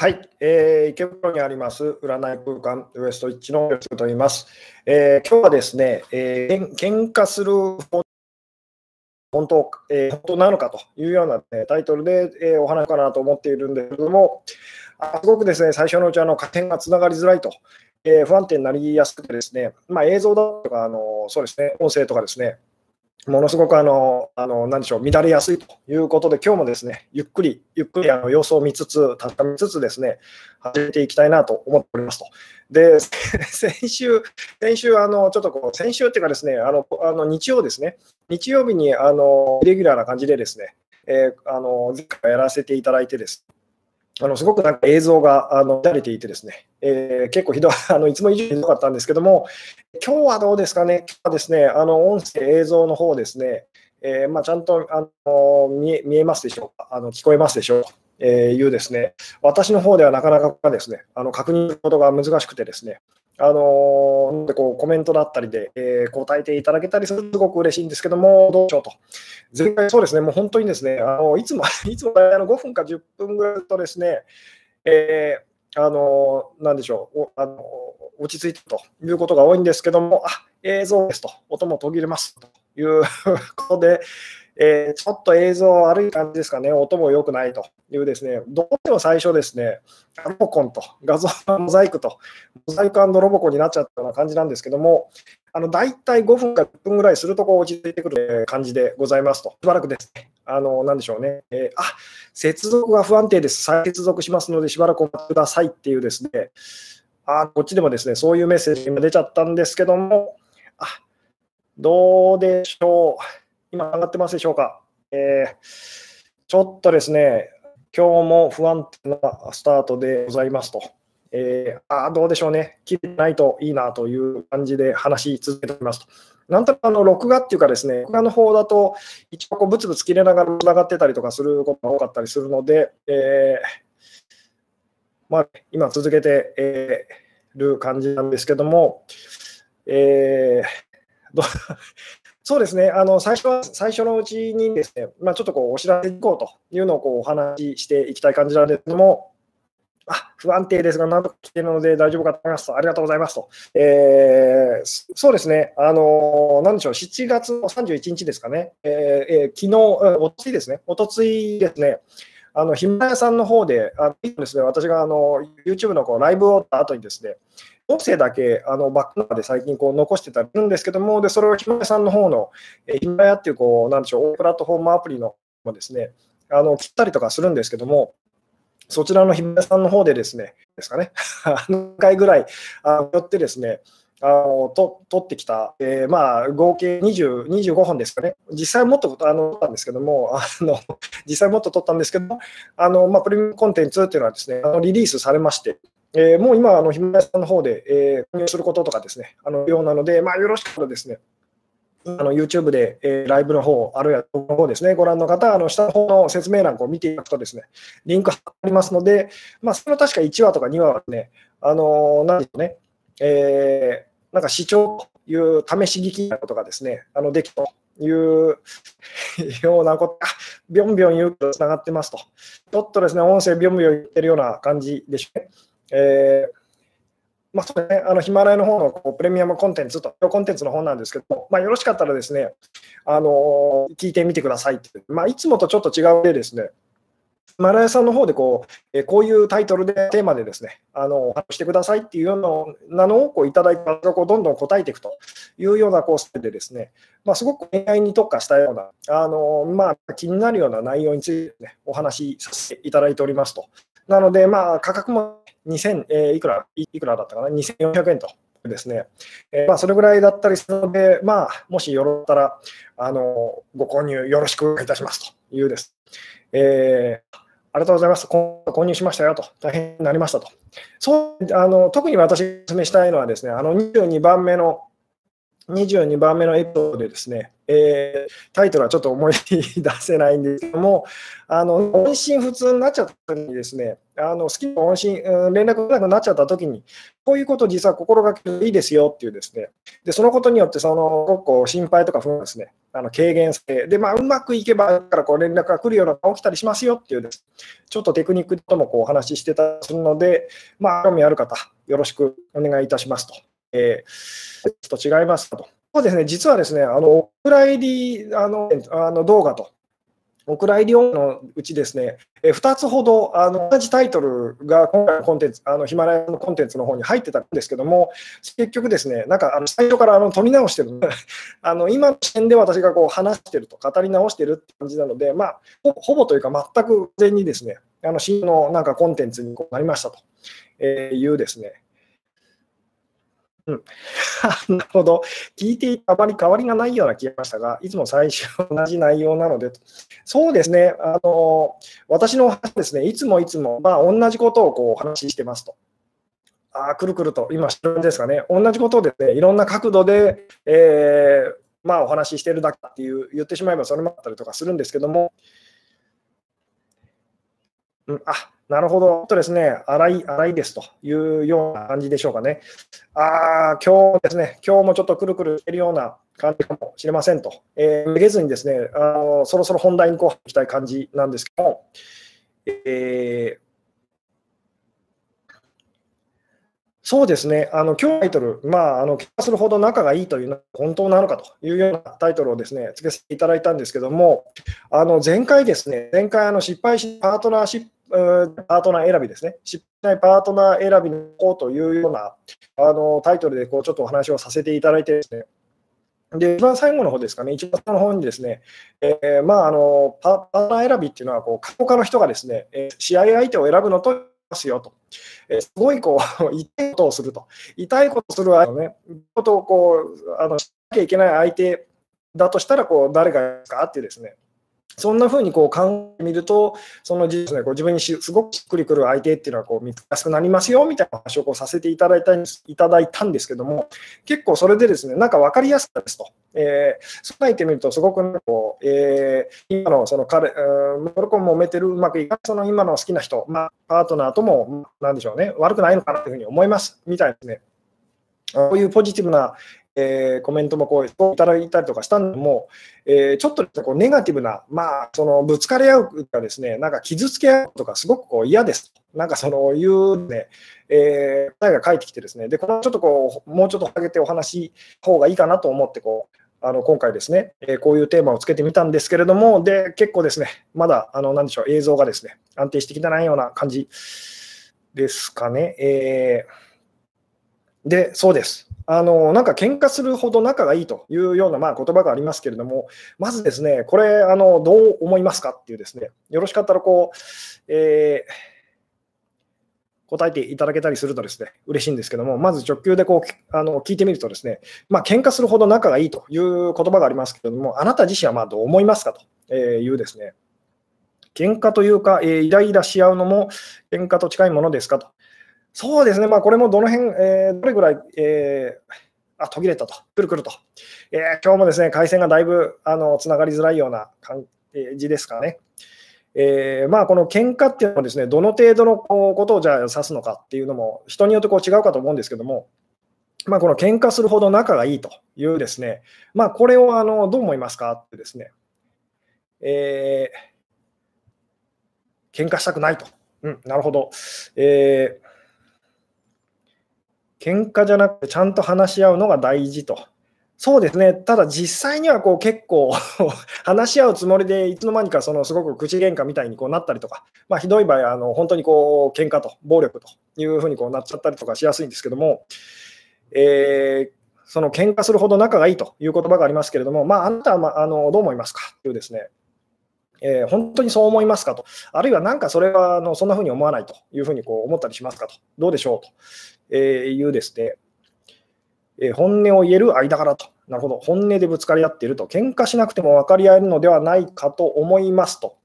はい、えー、池袋にあります占い空間ウエストイッチの吉と言います。えー、今日はですね、えー、喧嘩する本当,、えー、本当なのかというような、ね、タイトルで、えー、お話かなと思っているんですけれども、あすごくですね最初のうちあの加点がつながりづらいと、えー、不安定になりやすくてですね、まあ、映像だとかあのそうですね音声とかですねものすごくあの、あの、なでしょう、乱れやすいということで、今日もですね、ゆっくり、ゆっくりあの様子を見つつ、確かめつつですね、始めていきたいなと思っておりますと。で、先週、先週、あの、ちょっとこう、先週っていうかですね、あの、あの日曜ですね、日曜日に、あの、レギュラーな感じでですね、えー、あの、前回やらせていただいてです、あのすごくなんか映像があの乱れていてですね、えー、結構ひど あのいつも以上にひどかったんですけども、今日はどうですかね、今日はですね、あの音声、映像の方ですね、えー、まあ、ちゃんとあの見え見えますでしょうか、あの聞こえますでしょうか？えー、いうですね、私の方ではなかなかですね、あの確認することが難しくてですね、あのでこうコメントだったりで、えー、答えていただけたりすごく嬉しいんですけども、どうしようと。前回そうですね、もう本当にですね、あのいつも いつもあの5分か10分ぐらいとですね、えー、あのなんでしょうあの、落ち着いたということが多いんですけども、あ映像ですと、音も途切れますということで、えー、ちょっと映像悪い感じですかね、音も良くないというですね、どうしても最初ですね、ロボコンと画像のモザイクと、モザイクロボコンになっちゃったような感じなんですけども、あの大体5分か1分ぐらいするとこう落ち着いてくる感じでございますと、しばらくですね、あの、なんでしょうね、えー、あ接続が不安定です、再接続しますので、しばらくお待ちくださいっていうですね、あこっちでもですね、そういうメッセージが出ちゃったんですけども、あどうでしょう。今上がってますでしょうか？えー、ちょっとですね、今日も不安定なスタートでございますと。えー、あどうでしょうね、切れないといいなという感じで話し続けておりますと。なんとなくあの録画っていうかですね、録画の方だと、一応こうブツブツ切れながらつながってたりとかすることが多かったりするので、えー、まあ、今続けて、えー、る感じなんですけども、えー、そうですね、あの最初は最初のうちにですね、まあ、ちょっとこうお知らせいこうというのをこうお話ししていきたい感じなんですけども、あ不安定ですが、なんとか来ているので大丈夫かと思います。と、ありがとうございますと。えー、そうですね、あのなんでしょう、7月の31日ですかね、えーえー、昨日、おとついですね、おとついですね、あのヒマラヤさんの方で、あのですね、私があの YouTube のこうライブを終わった後にですね、音声だけあのバックナーで最近こう残してたりするんですけども、でそれをヒマラヤさんの方の、ヒマラヤっていうこう、なんでしょう、プラットフォームアプリのもですね、あの切ったりとかするんですけども、そちらのヒマラヤさんの方でですね、ですかね、何回ぐらいあよってですね、あのと取ってきた、えー、まあ合計20 25本ですかね、実際もっとあの取ったんですけども、あの実際もっと取ったんですけど、あのまあ、プレミアムコンテンツっていうのはですね、あのリリースされまして、えー、もう今、あのヒマラヤさんの方で、えー、購入することとかですね、あのようなので、まあ、よろしかったらですね、あの YouTube で、えー、ライブの方、あるいは動画の方ですね、ご覧の方、あの下の方の説明欄を見ていただくとですね、リンク貼りますので、まあ、それは確か1話とか2話はね、あのー、なんでしょうね、えー、なんか視聴という試し聞きなことがですね、あのできたというようなことが、ビョンビョン言うとつながってますと。ちょっとですね、音声ビョンビョン言ってるような感じでしょうね。えーまあそうね、あのヒマラヤの方のこうプレミアムコンテンツと、コンテンツの方なんですけどまあ、よろしかったらですね、あの、聞いてみてくださいって、まあ、いつもとちょっと違うでですね、ヒマラヤさんの方でこう、えこういうタイトルで、テーマでですね、あの話してくださいっていうようなのをこういただいて、こうどんどん答えていくというようなコースでですね、まあ、すごく恋愛に特化したような、あのまあ、気になるような内容について、ね、お話しさせていただいておりますと。なので、まあ、価格も2000、えー、いくらいくらだったかな、2400円と。ですねえー、まあ、それぐらいだったりするので、まあ、もしよろったらあのご購入よろしくいたしますというです。えー、ありがとうございます。購入しましたよと、大変になりましたと。そうあの特に私お勧めしたいのはですね、あの22番目の22番目のエピソードでですね、えー、タイトルはちょっと思い出せないんですけども、あの音信不通になっちゃった時にですね、あの好きな音信、うん、連絡がなくなっちゃった時に、こういうこと実は心がけるといいですよっていうですね、でそのことによって、その結構心配とか不安ですね、あの軽減して、で、まあ、うまくいけば、からこう連絡が来るような起きたりしますよっていうです、ちょっとテクニックともこうお話ししてたりするので、まあ、興味ある方、よろしくお願いいたしますと。えー、ちょっと違いますかと。そうですね、実はですね、あのお蔵入りあのあの動画と、お蔵入り音のうちですね、え2つほどあの同じタイトルが今回のコンテンツ、あのヒマラヤのコンテンツの方に入ってたんですけども、結局ですね、なんかあの最初からあの取り直してる あの今の視点で私がこう話してると、語り直してるって感じなので、まあ、ほぼというか全く全にですね、あの新のなんかコンテンツになりましたというですね、うん、なるほど。聞いていてあまり変わりがないような気がしましたが、いつも最初同じ内容なので、そうですね、あの私の話ですね、いつもいつも、まあ、同じことをこうお話ししてますと。あくるくると、今、知るんですかね、同じことでね、いろんな角度で、えー、まあ、お話ししてるだけっていう言ってしまえばそれもあったりとかするんですけども、うん、あなるほど、とですね、荒い、荒いですというような感じでしょうかね。ああ、今日ですね、今日もちょっとくるくるしてるような感じかもしれませんと。えー、めげずにですね、あのそろそろ本題にこういきたい感じなんですけども、えー、そうですね、あの今日タイトル、まあ、あの結果するほど仲がいいというのは本当なのかというようなタイトルをですね、つけさせていただいたんですけども、あの前回ですね、前回あの失敗しパートナーシップパートナー選びですね、失敗ないパートナー選びのこうというようなあのタイトルでこうちょっとお話をさせていただいてですね、で一番最後の方ですかね、一番最後の方にですね、えー、まあ、あのパートナー選びっていうのはこう、過去の人がですね、えー、試合相手を選ぶのとますよと、えー、すごいこう 痛いことをすると、痛いことをする相手ね、ことをこうあのしなきゃいけない相手だとしたらこう誰がですかっていうですね、そんなふうにこう考えてみると、その実ね、こう自分にすごくしっくりくる相手っていうのはこう見つけやすくなりますよみたいな話をこうさせていただいたいただいたんですけども、結構それでですね、なんか分かりやすかったですと。えー、そう書いてみると、すごくこう、えー、今のその彼、モルコンもめてる、うまくいかない、その今の好きな人、まあ、パートナーとも、なんでしょうね、悪くないのかなというふうに思います、みたいですね。こういうポジティブな、えー、コメントもこういただいたりとかしたのも、えー、ちょっとこうネガティブな、まあ、そのぶつかり合うかですね、なんか傷つけ合うとか、すごくこう嫌です。なんかそのいうね、えー、答えが返ってきてですね、で、これちょっとこう、もうちょっと上げてお話し方がいいかなと思って、こう、あの今回ですね、えー、こういうテーマをつけてみたんですけれども、で、結構ですね、まだ、あの、なんでしょう、映像がですね、安定してきてないような感じですかね。えー、で、そうです。あのなんか喧嘩するほど仲がいいというようなまあ言葉がありますけれども、まずですね、これ、あのどう思いますかっていうですね、よろしかったらこう、えー、答えていただけたりするとですね、嬉しいんですけども、まず直球でこうあの聞いてみるとですね、まあ喧嘩するほど仲がいいという言葉がありますけれども、あなた自身はまあどう思いますかというですね、喧嘩というか、えー、イライラし合うのも喧嘩と近いものですかとそうですね、まあ、これもどの辺、えー、どれぐらい、えー、あ途切れたと、くるくると、えー、今日もですね回線がだいぶあのつながりづらいような感じですかね。えー、まあ、この喧嘩っていうのはですね、どの程度のことをじゃあ指すのかっていうのも、人によってこう違うかと思うんですけども、まあ、この喧嘩するほど仲がいいというですね、まあ、これをあのどう思いますかってですね、えー、喧嘩したくないと。うん、なるほど。えー喧嘩じゃなくてちゃんと話し合うのが大事と。そうですね、ただ実際にはこう結構 話し合うつもりで、いつの間にかそのすごく口喧嘩みたいにこうなったりとか、まあ、ひどい場合あの本当にこう喧嘩と暴力というふうにこうなっちゃったりとかしやすいんですけども、えー、その喧嘩するほど仲がいいという言葉がありますけれども、まあ、あなたは、まあ、のどう思いますか?というですね、えー、本当にそう思いますかと、あるいはなんかそれはあのそんなふうに思わないというふうにこう思ったりしますかと、どうでしょうと。いうですね、え本音を言える間柄と。なるほど。本音でぶつかり合っていると。喧嘩しなくても分かり合えるのではないかと思いますと。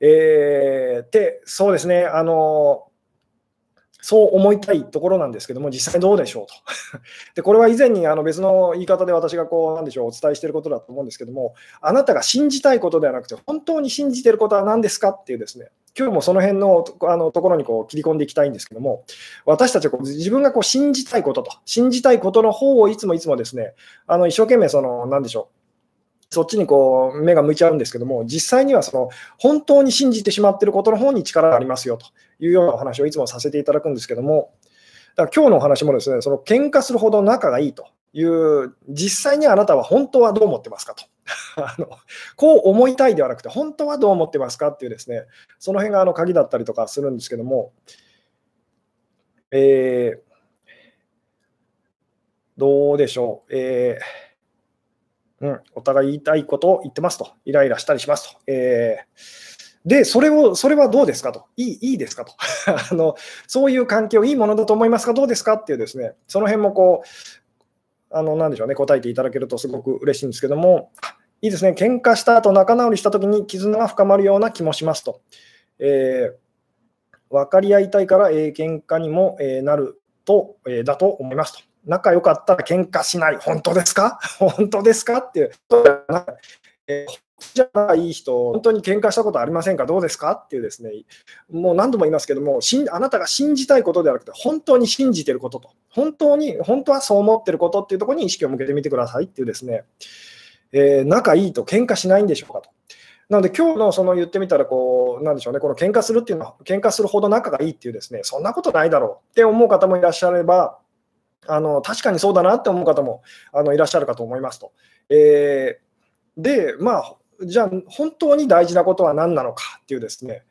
えー、で、そうですね。あのそう思いたいところなんですけども、実際どうでしょうと。で、これは以前にあの別の言い方で私がこう、なんでしょう、お伝えしていることだと思うんですけども、あなたが信じたいことではなくて、本当に信じていることは何ですかっていうですね、今日もその辺のあのところにこう切り込んでいきたいんですけども、私たちはこう自分がこう信じたいことと、信じたいことの方をいつもいつもですね、あの一生懸命その、なんでしょう、そっちにこう目が向いちゃうんですけども、実際にはその本当に信じてしまっていることの方に力がありますよというようなお話をいつもさせていただくんですけども、だから今日のお話もですね、その喧嘩するほど仲がいいという、実際にあなたは本当はどう思ってますかと。あのこう思いたいではなくて、本当はどう思ってますかっていうですね、その辺があの鍵だったりとかするんですけども、えー、どうでしょう。えーうん、お互い言いたいことを言ってますと、イライラしたりしますと。えー、で、それを、それはどうですかと、いいいいですかと。あの、そういう関係をいいものだと思いますか、どうですか？っていうですね、その辺もこう、あの、なんでしょうね、答えていただけるとすごく嬉しいんですけども、いいですね、喧嘩した後仲直りしたときに絆が深まるような気もしますと。えー、分かり合いたいから、えー、喧嘩にも、えー、なると、えー、だと思いますと。仲良かったら喧嘩しない、本当ですか？本当ですか？っていう、えー、じゃあいい人、本当に喧嘩したことありませんか、どうですか？っていうですね、もう何度も言いますけども、あなたが信じたいことではなくて、本当に信じてることと、本当に、本当はそう思ってることっていうところに意識を向けてみてくださいっていうですね、えー、仲いいと喧嘩しないんでしょうかと。なので、今日のその言ってみたら、こう、なんでしょうね、この喧嘩するっていうのは、喧嘩するほど仲がいいっていうですね、そんなことないだろうって思う方もいらっしゃれば、あの確かにそうだなって思う方もあのいらっしゃるかと思いますと。えー、で、まあ、じゃあ、本当に大事なことは何なのかっていうですね、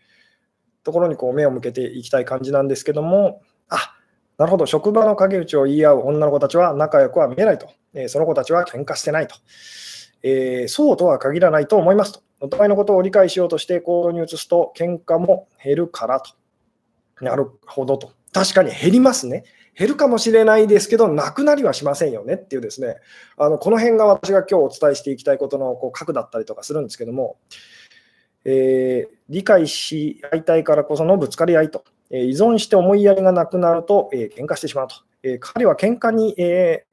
ところにこう目を向けていきたい感じなんですけども、あなるほど、職場の陰口を言い合う女の子たちは仲良くは見えないと、えー、その子たちは喧嘩してないと、えー、そうとは限らないと思いますと、お互いのことを理解しようとして行動に移すと、喧嘩も減るからと。なるほどと。確かに減りますね。減るかもしれないですけど、なくなりはしませんよねっていうですね、あのこの辺が私が今日お伝えしていきたいことのこう核だったりとかするんですけども、えー、理解し合いたいからこそのぶつかり合いと、えー、依存して思いやりがなくなると、えー、喧嘩してしまうと、えー、彼は喧嘩に、え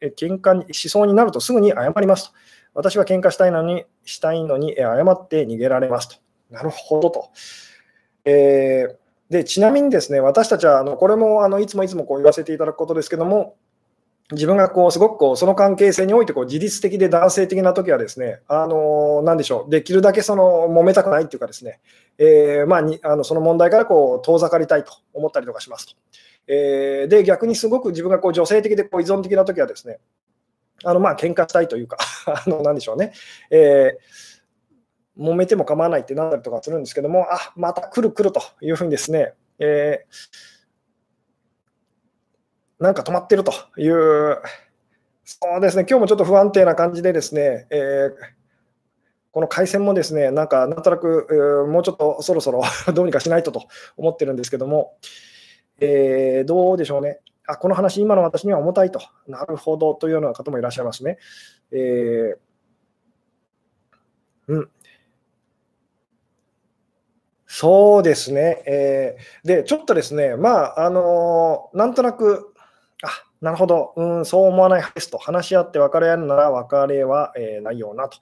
ー、喧嘩にしそうになるとすぐに謝りますと。私は喧嘩したいのに、したいのに、謝って逃げられますと。なるほどと。えーでちなみにですね、私たちはあのこれもあのいつもいつもこう言わせていただくことですけども、自分がこうすごくこうその関係性においてこう自律的で男性的な時はですね、あのなでしょう、できるだけその揉めたくないっていうかですね、えー、まあにあのその問題からこう遠ざかりたいと思ったりとかしますと。えー、で逆にすごく自分がこう女性的でこう依存的な時はですね、あのまあ喧嘩したいというか、あのなんでしょうね。えー揉めても構わないってなったりとかするんですけども、あまた来る来るというふうにですね、えー、なんか止まってるという、そうですね、今日もちょっと不安定な感じでですね、えー、この回線もですね、なんかなんとなく、もうちょっとそろそろ どうにかしないとと思ってるんですけども、えー、どうでしょうね。あ、この話、今の私には重たいと。なるほどというような方もいらっしゃいますね。えー、うん。そうですね。えー、で、ちょっとですね、まあ、あのー、なんとなく、あなるほど、うん、そう思わないですと、話し合って別れ合うなら別れは、えー、ないよなと。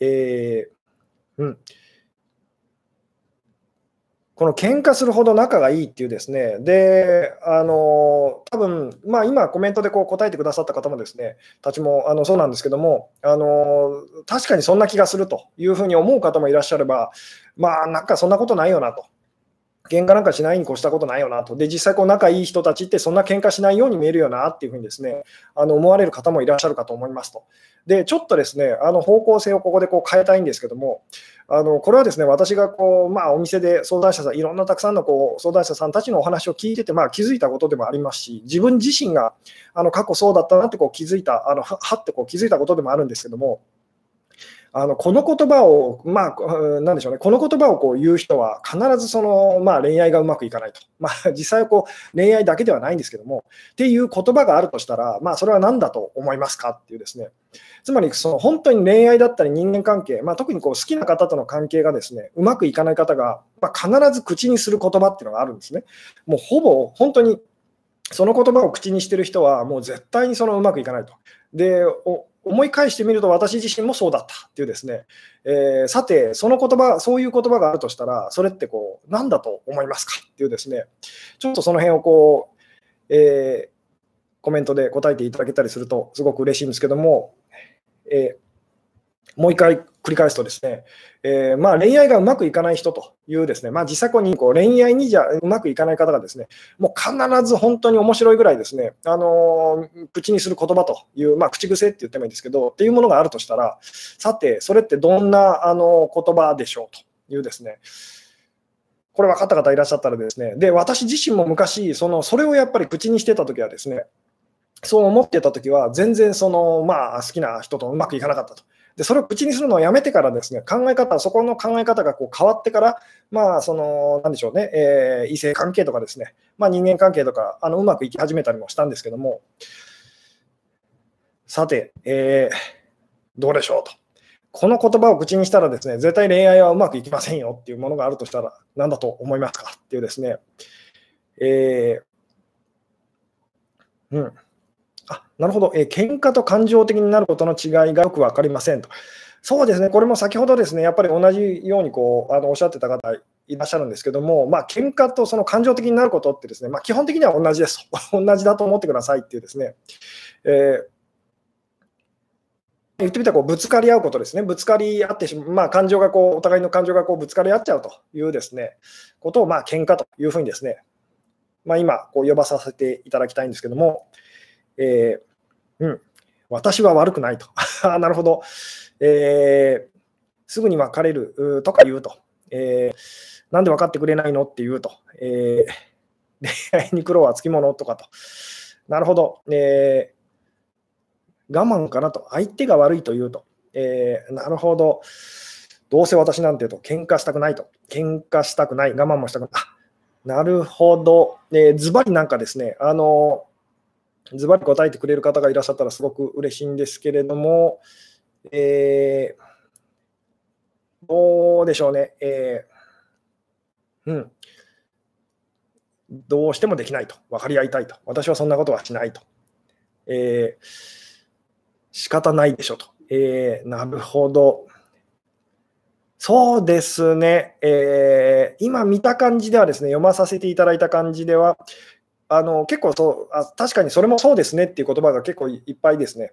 えー、うん。この喧嘩するほど仲がいいっていうですね、で、あの、多分まあ今コメントでこう答えてくださった方もですね、たちもあのそうなんですけども、あの、確かにそんな気がするというふうに思う方もいらっしゃれば、まあなんかそんなことないよなと。喧嘩なんかしないに越したことないよなと。で、実際こう仲いい人たちってそんな喧嘩しないように見えるよなっていうふうにですね、あの思われる方もいらっしゃるかと思いますと。で、ちょっとですね、あの方向性をここでこう変えたいんですけども、あのこれはですね、私がこう、まあ、お店で相談者さん、いろんなたくさんのこう相談者さんたちのお話を聞いてて、まあ、気づいたことでもありますし、自分自身があの過去そうだったなってこう気づいた、あのはってこう気づいたことでもあるんですけども、あのこの言葉を、まあ、なんでしょうね、この言葉をこう言う人は、必ずその、まあ、恋愛がうまくいかないと、まあ、実際はこう恋愛だけではないんですけども、っていう言葉があるとしたら、まあ、それは何だと思いますかっていうですね、つまりその本当に恋愛だったり人間関係、まあ、特にこう好きな方との関係がですねうまくいかない方が、まあ、必ず口にする言葉っていうのがあるんですね。もうほぼ本当にその言葉を口にしてる人は、もう絶対にそのうまくいかないと。で思い返してみると、私自身もそうだったっていうですね、えー、さて、その言葉、そういう言葉があるとしたら、それってこう、何だと思いますかっていうですね、ちょっとその辺をこう、えー、コメントで答えていただけたりすると、すごく嬉しいんですけども、えー、もう一回繰り返すとですね、えー、まあ、恋愛がうまくいかない人というですね、まあ、実際にこう恋愛にじゃうまくいかない方がですね、もう必ず本当に面白いぐらいですね、あのー、口にする言葉という、まあ、口癖って言ってもいいですけど、っていうものがあるとしたら、さて、それってどんな、あの言葉でしょうというですね、これ分かった方いらっしゃったらですね、で、私自身も昔、その、それをやっぱり口にしてたときはですね、そう思ってたときは、全然その、まあ、好きな人とうまくいかなかったと。でそれを口にするのをやめてからですね、考え方、そこの考え方がこう変わってから、まあ、その、なんでしょうね、えー、異性関係とかですね、まあ、人間関係とか、あのうまくいき始めたりもしたんですけども、さて、えー、どうでしょうと。この言葉を口にしたらですね、絶対恋愛はうまくいきませんよっていうものがあるとしたら、何だと思いますかっていうですね、えー、うん。あなるほど、えー、喧嘩と感情的になることの違いがよく分かりませんと。そうですね、これも先ほどですね、やっぱり同じようにこうあのおっしゃってた方いらっしゃるんですけども、まあ喧嘩とその感情的になることってですね、まあ、基本的には同じです。同じだと思ってくださいっていうですね、えー言ってみたらこうぶつかり合うことですね、ぶつかり合ってしまう、ま、感情がこう、お互いの感情がこうぶつかり合っちゃうというですね、ことを、まあ、喧嘩というふうにですね、まあ、今、こう呼ばさせていただきたいんですけども、えー、うん、私は悪くないと。なるほど、えー。すぐに別れるとか言うと。えー、なんで分かってくれないのって言うと。えー、恋愛に苦労はつきものとかと。なるほど。えー、我慢かなと。相手が悪いと言うと。えー、なるほど。どうせ私なんて言うと、喧嘩したくないと。喧嘩したくない。我慢もしたくない。なるほど。えー、ズバリなんかですね、あのズバリ答えてくれる方がいらっしゃったらすごく嬉しいんですけれども、えー、どうでしょうね、えー、うん、どうしてもできないと、分かり合いたいと、私はそんなことはしないと、えー、仕方ないでしょと、えー、なるほど。そうですね、えー、今見た感じではですね、読まさせていただいた感じでは、あの結構そうあ、確かにそれもそうですねっていう言葉が結構いっぱいですね、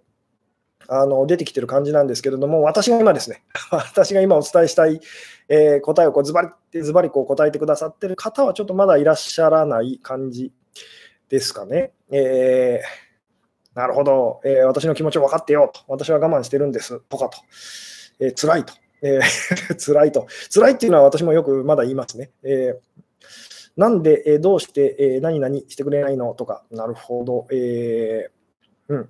あの出てきてる感じなんですけれども、私が今ですね、私が今お伝えしたい、えー、答えをこうズバリズバリこう答えてくださってる方はちょっとまだいらっしゃらない感じですかね。えー、なるほど、えー、私の気持ちを分かってよと、私は我慢してるんです。とかと、えー、辛いと、えー、辛いと、辛いっていうのは私もよくまだ言いますね。えーなんで、え、どうして、えー、何々してくれないの？とか、なるほど、えー、うん。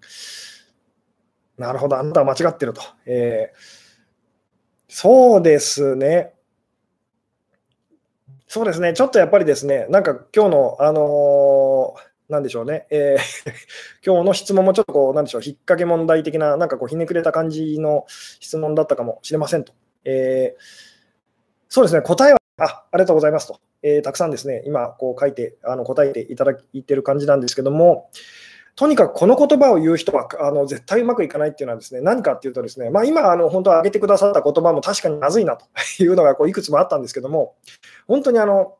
なるほど、あなたは間違ってると。えー、そうですね。そうですね、ちょっとやっぱりですね、なんか今日の、あのーなんでしょうね、えー、今日の質問もちょっとこう、なんでしょう、引っ掛け問題的な、なんかこう、ひねくれた感じの質問だったかもしれませんと。えー、そうですね、答えは、あありがとうございますと。えー、たくさんですね、今こう書いて、あの答えていただいてる感じなんですけども、とにかくこの言葉を言う人はあの絶対うまくいかないっていうのはですね何かっていうとですね、まあ、今あの本当挙げてくださった言葉も確かにまずいなと いうのがこういくつもあったんですけども本当にあの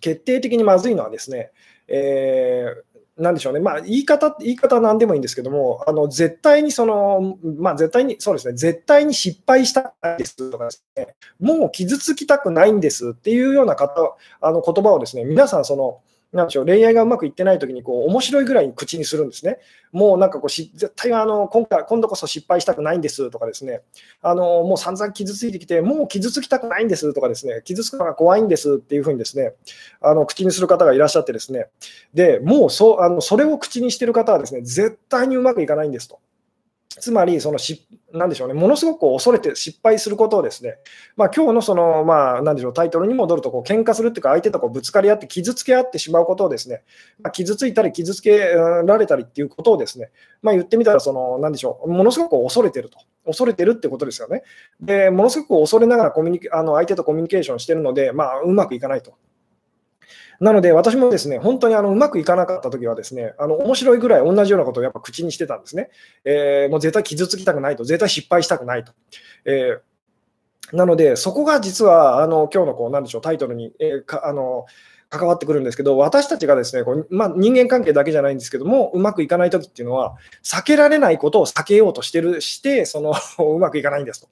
決定的にまずいのはですね、えー、なんでしょうね、まあ、言い方、言い方は何でもいいんですけども、あの絶対にその、まあ、絶対に、そうですね、絶対に失敗したいですとかですね、もう傷つきたくないんですっていうような方、あの言葉をですね、皆さん、その、なんでしょう、恋愛がうまくいってないときに、こう、面白いぐらいに口にするんですね。もうなんかこうし、絶対あの、今回、今度こそ失敗したくないんですとかですね、あの、もう散々傷ついてきて、もう傷つきたくないんですとかですね、傷つくのが怖いんですっていうふうにですね、あの、口にする方がいらっしゃってですね、で、もうそ、あの、それを口にしてる方はですね、絶対にうまくいかないんですと。つまり、そのし、なんでしょうね、ものすごく恐れて失敗することをですね、まあ今日のその、まあ、なんでしょう、タイトルに戻ると、こう、喧嘩するっていうか、相手とこうぶつかり合って、傷つけ合ってしまうことをですね、まあ、傷ついたり、傷つけられたりっていうことをですね、まあ言ってみたら、その、なんでしょう、ものすごく恐れてると。恐れてるってことですよね。で、ものすごく恐れながらコミュニケあの相手とコミュニケーションしてるので、まあ、うまくいかないと。なので、私もですね、本当にあのうまくいかなかったときはですね、あの面白いぐらい同じようなことをやっぱ口にしてたんですね。えー、もう絶対傷つきたくないと、絶対失敗したくないと。えー、なので、そこが実はあの今日のこうなんでしょうタイトルに、えー、かあの関わってくるんですけど、私たちがですね、こうまあ、人間関係だけじゃないんですけども、うまくいかないときっていうのは、避けられないことを避けようとしてるして、その うまくいかないんですと。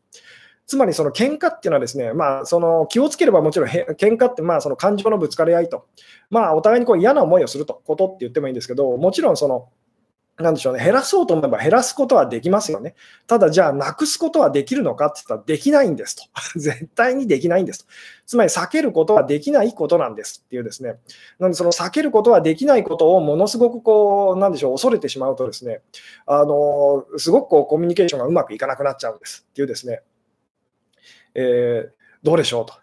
つまりその喧嘩っていうのはですね、まあ、その気をつければもちろん喧嘩ってまあその感情のぶつかり合いと、まあ、お互いにこう嫌な思いをするとことって言ってもいいんですけど、もちろんその、なんでしょうね、減らそうと思えば減らすことはできますよね。ただ、じゃあ、なくすことはできるのかって言ったら、できないんですと。絶対にできないんですと。つまり、避けることはできないことなんですっていうですね。なので、その避けることはできないことをものすごくこう、なんでしょう、恐れてしまうとですね、あの、すごくこうコミュニケーションがうまくいかなくなっちゃうんですっていうですね。えー、どうでしょう？と。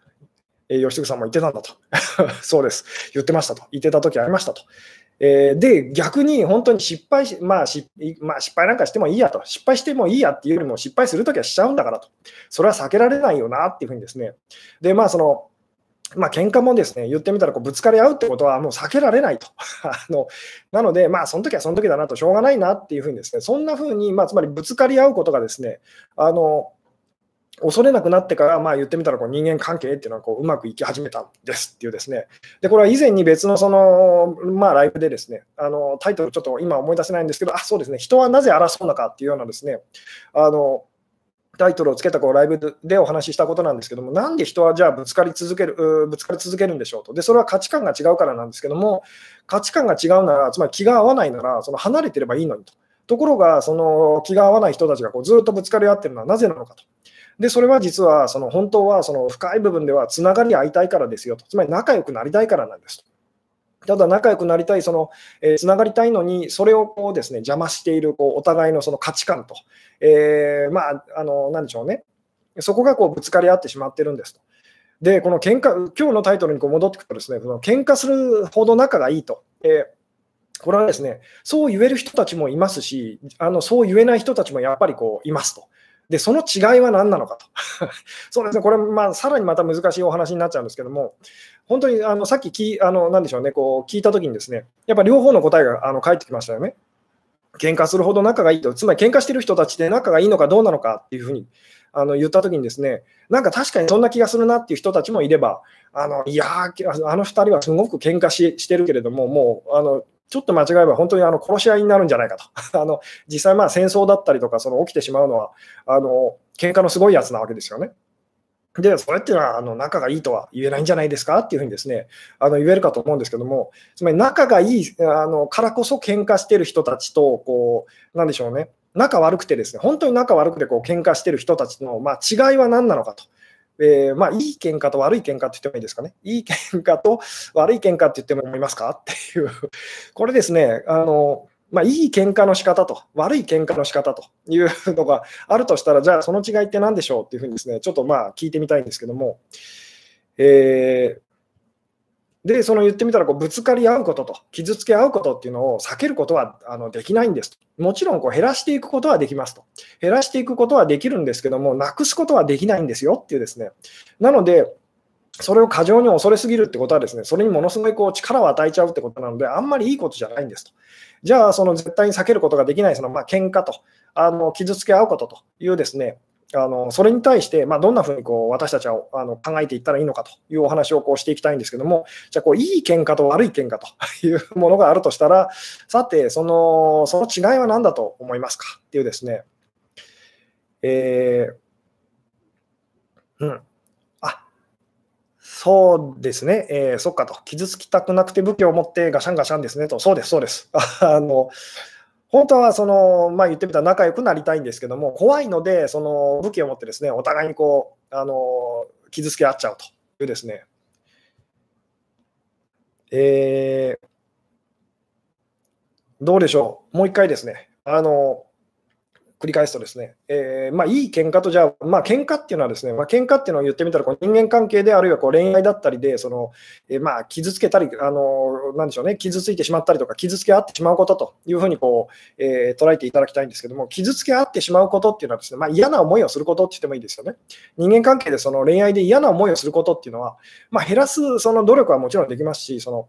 えー、吉嗣さんも言ってたんだと。そうです。言ってましたと。言ってた時ありましたと。えー、で、逆に本当に失敗し、まあし、まあ、失敗なんかしてもいいやと。失敗してもいいやっていうよりも失敗するときはしちゃうんだからと。それは避けられないよなっていうふうにですね。で、まあ、その、まあ喧嘩もですね、言ってみたらこうぶつかり合うってことはもう避けられないと。あのなので、まあその時はその時だなと、しょうがないなっていうふうにですね、そんなふうに、まあつまりぶつかり合うことがですね、あの、恐れなくなってから、まあ、言ってみたらこう人間関係っていうのはこううまくいき始めたんですっていうですね。で、これは以前に別のその、まあ、ライブでですね、あのタイトルちょっと今思い出せないんですけど、あ、そうですね、人はなぜ争うのかっていうようなですね、あのタイトルをつけたこうライブでお話ししたことなんですけども、なんで人はじゃあぶつかり続ける、ぶつかり続けるんでしょうと。で、それは価値観が違うからなんですけども、価値観が違うなら、つまり気が合わないなら、その離れてればいいのにと。ところが、その気が合わない人たちがこうずっとぶつかり合ってるのはなぜなのかと。で、それは実は、その本当はその深い部分ではつながり合いたいからですよと。つまり仲良くなりたいからなんですと。ただ仲良くなりたい、その、えー、つながりたいのに、それをこうですね、邪魔している、こう、お互いのその価値観と、えー、まあ、あの、なんでしょうね。そこがこうぶつかり合ってしまってるんですと。で、この喧嘩、今日のタイトルにこう戻ってくるとですね、その喧嘩するほど仲がいいと。えーこれはですね、そう言える人たちもいますし、あのそう言えない人たちもやっぱりこういますと。で、その違いは何なのかと。そうですね、これ、まあ、さらにまた難しいお話になっちゃうんですけども、本当にあのさっききあの、なんでしょうね、こう聞いたときにですね、やっぱ両方の答えがあの返ってきましたよね。喧嘩するほど仲がいいと、つまり喧嘩してる人たちで仲がいいのかどうなのかっていうふうにあの言ったときにですね、なんか確かにそんな気がするなっていう人たちもいれば、あのいやあの2人はすごく喧嘩ししてるけれども、もうあのちょっと間違えば本当にあの殺し合いになるんじゃないかと。あの実際、まあ戦争だったりとか、その起きてしまうのは、あの喧嘩のすごいやつなわけですよね。で、それっていうのはあの仲がいいとは言えないんじゃないですかっていうふうにですね、あの言えるかと思うんですけども、つまり仲がいいあのからこそ喧嘩してる人たちと、こう、なんでしょうね、仲悪くてですね、本当に仲悪くてこう喧嘩してる人たちの、まあ、違いは何なのかと。えー、まあ、いい喧嘩と悪い喧嘩って言ってもいいですかね。いい喧嘩と悪い喧嘩って言っても思いますか？っていう、これですね、あの、まあ、いい喧嘩の仕方と、悪い喧嘩の仕方というのがあるとしたら、じゃあその違いって何でしょうっていうふうにですね、ちょっとまあ聞いてみたいんですけども、えで、その言ってみたらこうぶつかり合うことと、傷つけ合うことっていうのを避けることはあのできないんですと。もちろんこう減らしていくことはできますと。減らしていくことはできるんですけども、なくすことはできないんですよっていうですね。なので、それを過剰に恐れすぎるってことはですね、それにものすごいこう力を与えちゃうってことなので、あんまりいいことじゃないんですと。じゃあ、その絶対に避けることができない、そのまあ喧嘩と、あの傷つけ合うことというですね、あのそれに対して、まあ、どんなふうにこう私たちはあの考えていったらいいのかというお話をこうしていきたいんですけども、じゃあこう、いい喧嘩と悪い喧嘩というものがあるとしたら、さて、そのその違いは何だと思いますかっていうですね、えー、うん、あそうですね、えー、そっかと、傷つきたくなくて武器を持ってガシャンガシャンですねと、そうです、そうです。あの本当はその、まあ、言ってみたら仲良くなりたいんですけども、怖いので、その武器を持ってですねお互いにこうあの傷つけ合っちゃうというですね、えー、どうでしょう、もう一回ですね、あの繰り返すとですね、えー、まあ、いい喧嘩と、じゃあ、まあ、喧嘩っていうのはですね、まあ、喧嘩っていうのを言ってみたら、こう人間関係で、あるいはこう恋愛だったりで、その、えー、まあ、傷つけたり、あの、なんでしょうね、傷ついてしまったりとか、傷つけ合ってしまうことというふうにこう、えー、捉えていただきたいんですけども、傷つけ合ってしまうことっていうのはですね、まあ、嫌な思いをすることって言ってもいいですよね。人間関係でその恋愛で嫌な思いをすることっていうのは、まあ、減らすその努力はもちろんできますし、その、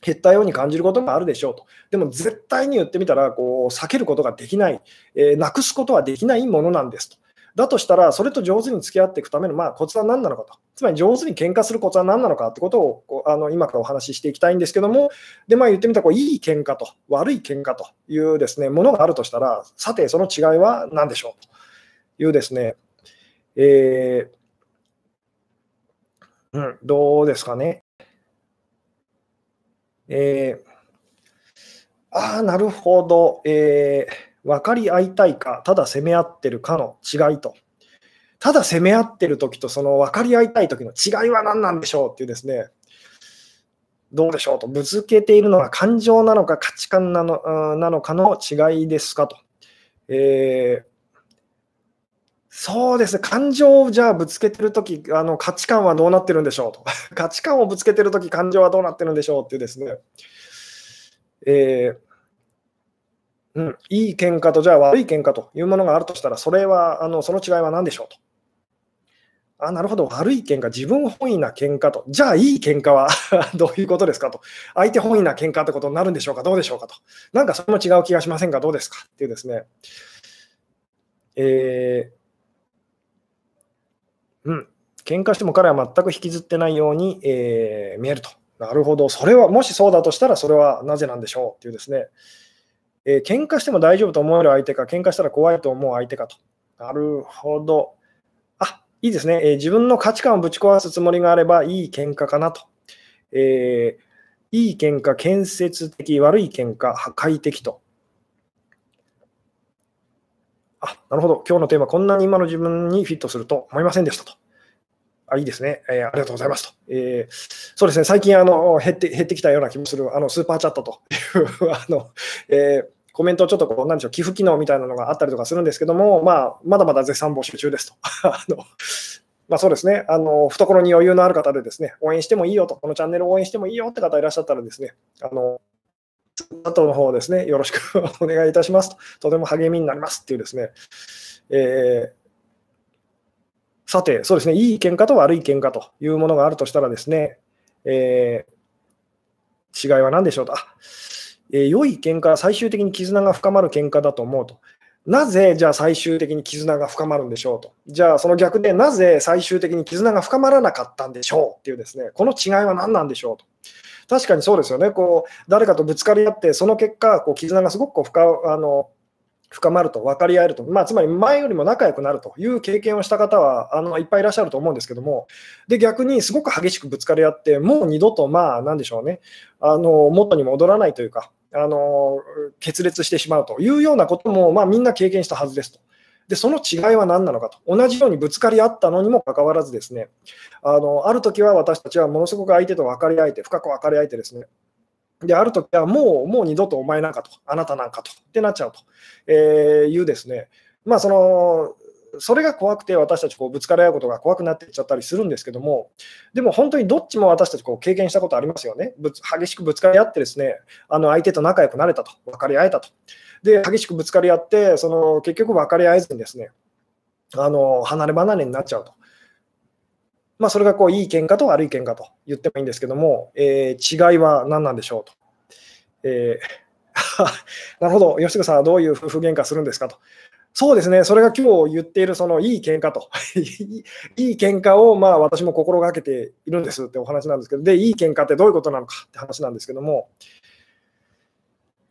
減ったように感じることもあるでしょうと。でも絶対に言ってみたら、こう避けることができない、えー、なくすことはできないものなんですと。だとしたら、それと上手に付き合っていくための、まあ、コツは何なのかと。つまり上手に喧嘩するコツは何なのかってことをこうあの今からお話ししていきたいんですけども、で、まあ、言ってみたらこう、いい喧嘩と悪い喧嘩というですね、ものがあるとしたら、さて、その違いは何でしょうというですね、えー、うん、どうですかね。えー、ああ、なるほど、えー、分かり合いたいか、ただ攻め合ってるかの違いと。ただ攻め合ってる時とその分かり合いたい時の違いは何なんでしょう？っていうですね、どうでしょうと、ぶつけているのは感情なのか価値観なのなのかの違いですかと。えーそうですね、感情をじゃあぶつけてるとき、あの価値観はどうなってるんでしょうと。価値観をぶつけてるとき、感情はどうなってるんでしょう？っていうですね、えー、うん、いい喧嘩とじゃあ悪い喧嘩というものがあるとしたら、それは、あのその違いは何でしょうと。あ、なるほど、悪い喧嘩、自分本位な喧嘩と。じゃあ、いい喧嘩は どういうことですかと。相手本位な喧嘩ってことになるんでしょうか、どうでしょうかと。なんかそれも違う気がしませんが、どうですか？っていうですね。えーうん、喧嘩しても彼は全く引きずってないように、えー、見えると。なるほど、それは、もしそうだとしたら、それはなぜなんでしょう？っていうですね、えー、喧嘩しても大丈夫と思える相手か、喧嘩したら怖いと思う相手かと。なるほど。あ、いいですね。えー、自分の価値観をぶち壊すつもりがあれば、いい喧嘩かなと。えー、いい喧嘩、建設的、悪い喧嘩、破壊的と。あ、なるほど。今日のテーマ、こんなに今の自分にフィットすると思いませんでしたと。あ、いいですね。えー、ありがとうございますと。えー、そうですね。最近あの減って減ってきたような気もする、あのスーパーチャットという あの、えー、コメントをちょっとこう、なんでしょう、寄付機能みたいなのがあったりとかするんですけども、まあ、まだまだ絶賛募集中ですと。あのまあ、そうですね、あの懐に余裕のある方でですね、応援してもいいよと、このチャンネルを応援してもいいよって方いらっしゃったらですね、あの後の方ですね、よろしくお願いいたしますと、とても励みになりますっていうですね、えー、さて、そうですね、いい喧嘩と悪い喧嘩というものがあるとしたらですね、えー、違いは何でしょうと。えー、良い喧嘩最終的に絆が深まる喧嘩だと思うと。なぜじゃあ最終的に絆が深まるんでしょうと。じゃあその逆でなぜ最終的に絆が深まらなかったんでしょうっていうですね、この違いは何なんでしょうと。確かにそうですよね、こう誰かとぶつかり合って、その結果、こう絆がすごくこう深あの深まると、分かり合えると、まあ、つまり前よりも仲良くなるという経験をした方はあのいっぱいいらっしゃると思うんですけども、で逆にすごく激しくぶつかり合って、もう二度と、まあ、なんでしょうね、あの元に戻らないというか、あの決裂してしまうというようなことも、まあ、みんな経験したはずですと。で、その違いは何なのかと。同じようにぶつかり合ったのにもかかわらずですね、あのある時は私たちはものすごく相手と分かり合えて、深く分かり合えてですね、で、ある時はもう、もう二度とお前なんかと、あなたなんかとってなっちゃうと、えいうですね、まあ、その、それが怖くて私たちこうぶつかり合うことが怖くなっていっちゃったりするんですけども、でも本当にどっちも私たちこう経験したことありますよね。ぶつ激しくぶつかり合ってですね、あの相手と仲良くなれたと、分かり合えたと。で、激しくぶつかり合って、その結局分かり合えずにですね、あの離れ離れになっちゃうと。まあ、それがこういい喧嘩と悪い喧嘩と言ってもいいんですけども、えー、違いは何なんでしょうと。えー、なるほど、吉川さんはどういう夫婦喧嘩するんですかと。そうですね、それが今日言っているそのいい喧嘩と、いい喧嘩をまあ私も心がけているんですってお話なんですけど、で、いい喧嘩ってどういうことなのかって話なんですけども、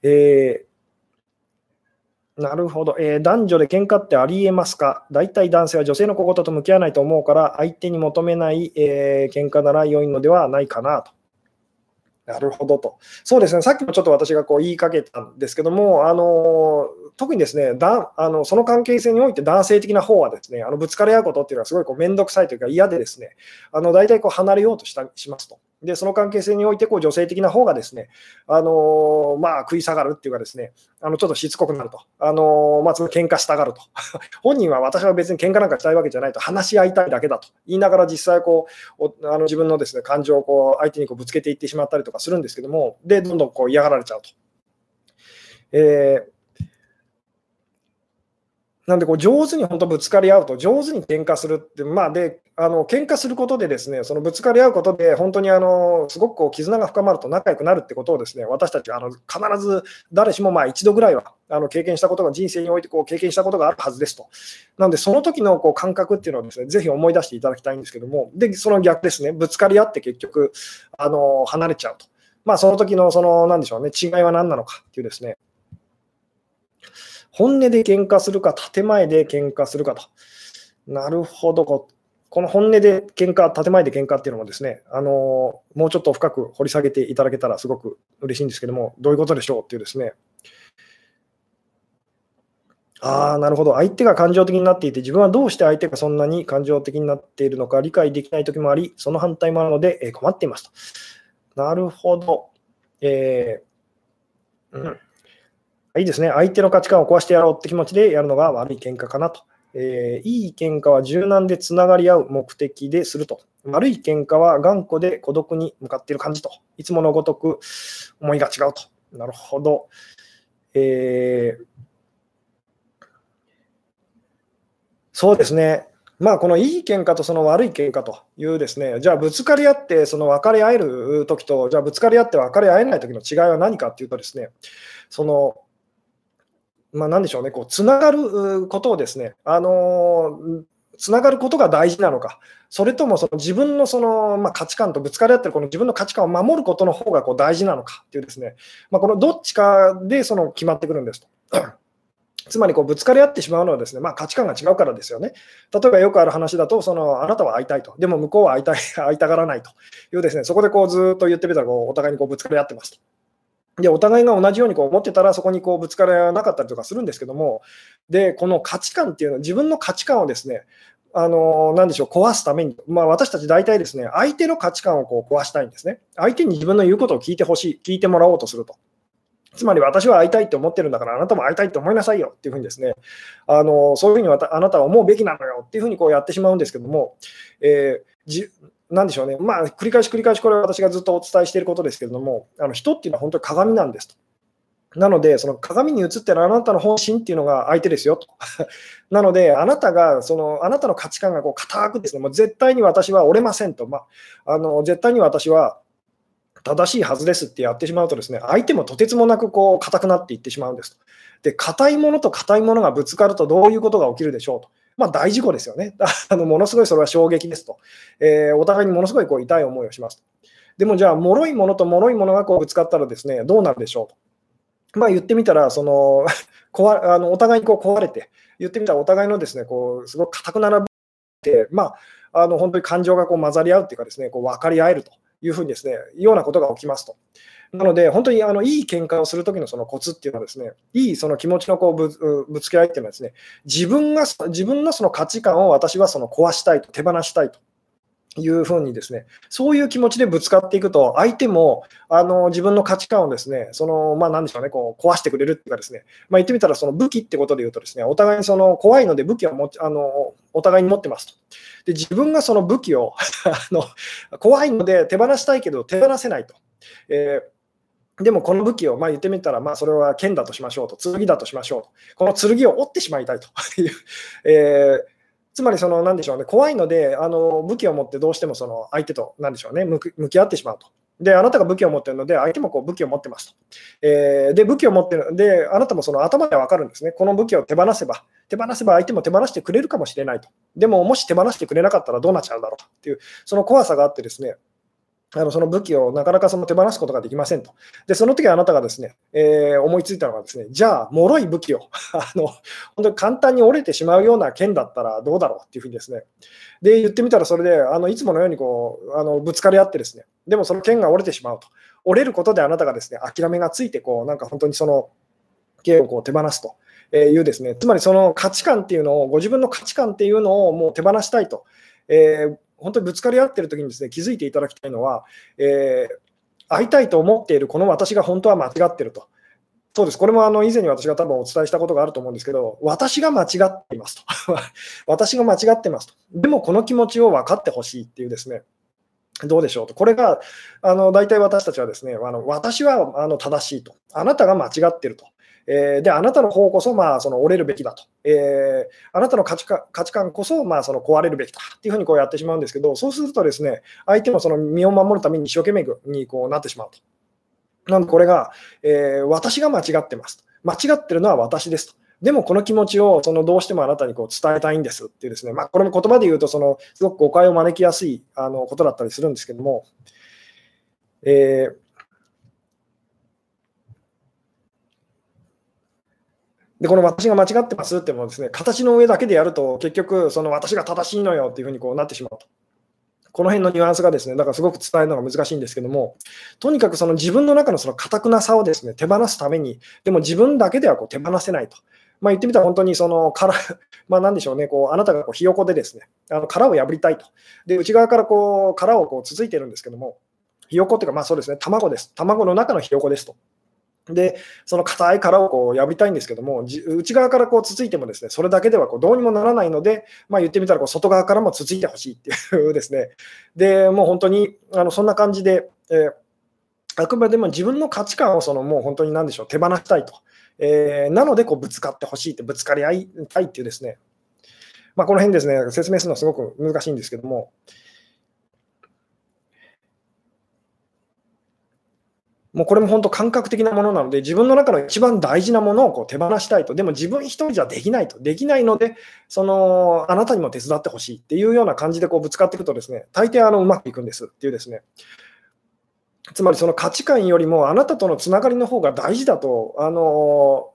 えー、なるほど、えー、男女で喧嘩ってありえますか？大体男性は女性の心と向き合わないと思うから、相手に求めない、えー、喧嘩なら良いのではないかなと。なるほどと。そうですね、さっきもちょっと私がこう言いかけたんですけども、あの特にですねだあのその関係性において男性的な方はですねあのぶつかり合うことっていうのはすごいこう面倒くさいというか嫌でですねあの大体こう離れようとしたしますと。で、その関係性において、こう女性的な方がですね、あの、まあ、食い下がるっていうかですね、あのちょっとしつこくなると、あの、まあ、つまり喧嘩したがると。本人は私は別に喧嘩なんかしたいわけじゃないと、話し合いたいだけだと言いながら、実際こう、あの自分のですね感情をこう相手にこうぶつけていってしまったりとかするんですけども、で、どんどんこう嫌がられちゃうと。えーなんでこう上手に本当ぶつかり合うと、上手に喧嘩するって、まあ、で、あの喧嘩することで、ですねそのぶつかり合うことで、本当にあのすごくこう絆が深まると仲良くなるってことを、ですね私たちあの必ず誰しもまあ一度ぐらいはあの経験したことが、人生においてこう経験したことがあるはずですと。なので、その時のこう感覚っていうのをですねぜひ思い出していただきたいんですけども、でその逆ですね、ぶつかり合って結局、あの離れちゃうと。まあ、その時のその、なんでしょうね、違いは何なのかっていうですね、本音で喧嘩するか、建前で喧嘩するかと。なるほど。この本音で喧嘩、建前で喧嘩っていうのもですね、あのもうちょっと深く掘り下げていただけたらすごく嬉しいんですけども、どういうことでしょうっていうですね。ああ、なるほど。相手が感情的になっていて、自分はどうして相手がそんなに感情的になっているのか理解できない時もあり、その反対もあるので、え困っていますと。なるほど。えー、うんいいですね。相手の価値観を壊してやろうって気持ちでやるのが悪い喧嘩かなと。えー、いい喧嘩は柔軟でつながり合う目的ですると。悪い喧嘩は頑固で孤独に向かっている感じと。いつものごとく思いが違うと。なるほど。えー、そうですね。まあ、このいい喧嘩とその悪い喧嘩というですね、じゃあぶつかり合ってその別れ合える時と、じゃあぶつかり合って別れ合えない時の違いは何かっていうとですね、そのまあ、なんでしょうね、こうつながることをですね、あのつながることが大事なのか、それともその自分のその、まあ、価値観とぶつかり合ってるこの自分の価値観を守ることの方がこが大事なのか。っていうですね、まあ、このどっちかでその決まってくるんです。と。つまりこうぶつかり合ってしまうのはですね、まあ、価値観が違うからですよね。例えばよくある話だと、そのあなたは会いたいと、でも向こうは会いたい 会いたがらないと。いうですね、そこでこうずっと言ってみたらこうお互いにこうぶつかり合ってますと。で、お互いが同じようにこう思ってたら、そこにこうぶつからなかったりとかするんですけども、で、この価値観っていうのは、自分の価値観をですね、あのなんでしょう、壊すために、まあ、私たち大体ですね、相手の価値観をこう壊したいんですね。相手に自分の言うことを聞いてほしい、聞いてもらおうとすると。つまり私は会いたいって思ってるんだから、あなたも会いたいって思いなさいよっていうふうにですね、あのそういうふうにあなたは思うべきなのよっていうふうにこうやってしまうんですけども、えー、なんでしょうね、まあ、繰り返し繰り返しこれは私がずっとお伝えしていることですけれども、あの人っていうのは本当に鏡なんですと。なので、その鏡に映ってるあなたの本心っていうのが相手ですよと。なので、あなたが、そのあなたの価値観がこう固くですね、もう絶対に私は折れませんと、まあ、あの絶対に私は正しいはずですってやってしまうとですね、相手もとてつもなくこう硬くなっていってしまうんですと。で、硬いものと硬いものがぶつかるとどういうことが起きるでしょうと。まあ、大事故ですよね。あのものすごいそれは衝撃ですと。えー、お互いにものすごいこう痛い思いをしますと。でもじゃあ、脆いものと脆いものがこうぶつかったらですね、どうなるでしょうと。まあ、言ってみたら、その 壊あのお互いにこう壊れて、言ってみたらお互いのですね、こうすごく硬く並べて、まあ、あの本当に感情がこう混ざり合うっていうかですね、こう分かり合えるというふうにですね、ようなことが起きますと。なので、本当にあのいい喧嘩をするときのそのコツっていうのはですね、いいその気持ちのこうぶぶつけ合いっていうのはですね、自分が自分のその価値観を私はその壊したいと、手放したいと。いうふうにですね、そういう気持ちでぶつかっていくと、相手もあの自分の価値観をですね、そのまあ、なんでしょうね、こう壊してくれるっていうかですね、まあ、言ってみたら、その武器ってことで言うとですね、お互いにその怖いので武器をもあのお互いに持ってますと。で自分がその武器を あの怖いので手放したいけど手放せないと。えーでもこの武器をまあ言ってみたら、まあ、それは剣だとしましょうと、剣だとしましょうと、この剣を折ってしまいたいという、えー、つまりその、なんでしょうね、怖いので、あの武器を持ってどうしてもその相手と、なんでしょうね、向き合ってしまうと。で、あなたが武器を持ってるので、相手もこう武器を持ってますと。えー、で、武器を持ってる、で、あなたもその頭では分かるんですね。この武器を手放せば、手放せば相手も手放してくれるかもしれないと。でも、もし手放してくれなかったらどうなっちゃうんだろうっていう、その怖さがあってですね、あのその武器をなかなかその手放すことができませんと。で、その時あなたがですね、えー、思いついたのがですね、じゃあ、脆い武器を あの、本当に簡単に折れてしまうような剣だったらどうだろうっていうふうにですね、で、言ってみたらそれで、あのいつものようにこうあのぶつかり合ってですね、でもその剣が折れてしまうと。折れることであなたがですね諦めがついてこう、なんか本当にその経をこう手放すと。いうですね、つまりその価値観っていうのを、ご自分の価値観っていうのをもう手放したいと、えー、本当にぶつかり合ってる時にですね気づいていただきたいのは、えー、会いたいと思っているこの私が本当は間違ってると。そうです。これもあの以前に私が多分お伝えしたことがあると思うんですけど、私が間違っていますと。私が間違ってますと。でもこの気持ちを分かってほしいっていうですね、どうでしょうと。これが、あの大体私たちはですね、あの私はあの正しいと。あなたが間違ってると。えー、で、あなたの方こそ、まあ、その折れるべきだと。えー、あなたの価値観価値観こそ、まあ、その壊れるべきだっていうふうにこうやってしまうんですけど、そうするとですね、相手のその身を守るために一生懸命にこうなってしまうと。なんでこれが、えー、私が間違ってます。間違ってるのは私ですと。でもこの気持ちをそのどうしてもあなたにこう伝えたいんですっていうですね、まあ、これも言葉で言うとそのすごく誤解を招きやすいあのことだったりするんですけども、えーで、この私が間違ってますってもですね、形の上だけでやると、結局、その私が正しいのよっていうふうにこうなってしまうと。この辺のニュアンスがですね、だからすごく伝えるのが難しいんですけども、とにかくその自分の中のその堅くなさをですね、手放すために、でも自分だけではこう手放せないと。まあ、言ってみたら本当にその殻、まあなんでしょうね、こうあなたがこうひよこでですね、あの殻を破りたいと。で、内側からこう殻をこう続いてるんですけども、ひよこっていうか、まあそうですね、卵です。卵の中のひよこですと。で、その硬い殻をこう破りたいんですけども、内側からこうつついてもですね、それだけではこうどうにもならないので、まあ、言ってみたらこう外側からもつついてほしいっていうですね、で、もう本当にあのそんな感じで、えー、あくまでも自分の価値観をそのもう本当に何でしょう、手放したいと。えー、なのでこうぶつかってほしいって、ぶつかり合いたいっていうですね、まあ、この辺ですね、説明するのはすごく難しいんですけども、もうこれも本当感覚的なものなので、自分の中の一番大事なものをこう手放したいと。でも自分一人じゃできないと。できないので、その、あなたにも手伝ってほしいっていうような感じでこうぶつかっていくとですね、大抵あのうまくいくんですっていうですね。つまりその価値観よりもあなたとのつながりの方が大事だと、あの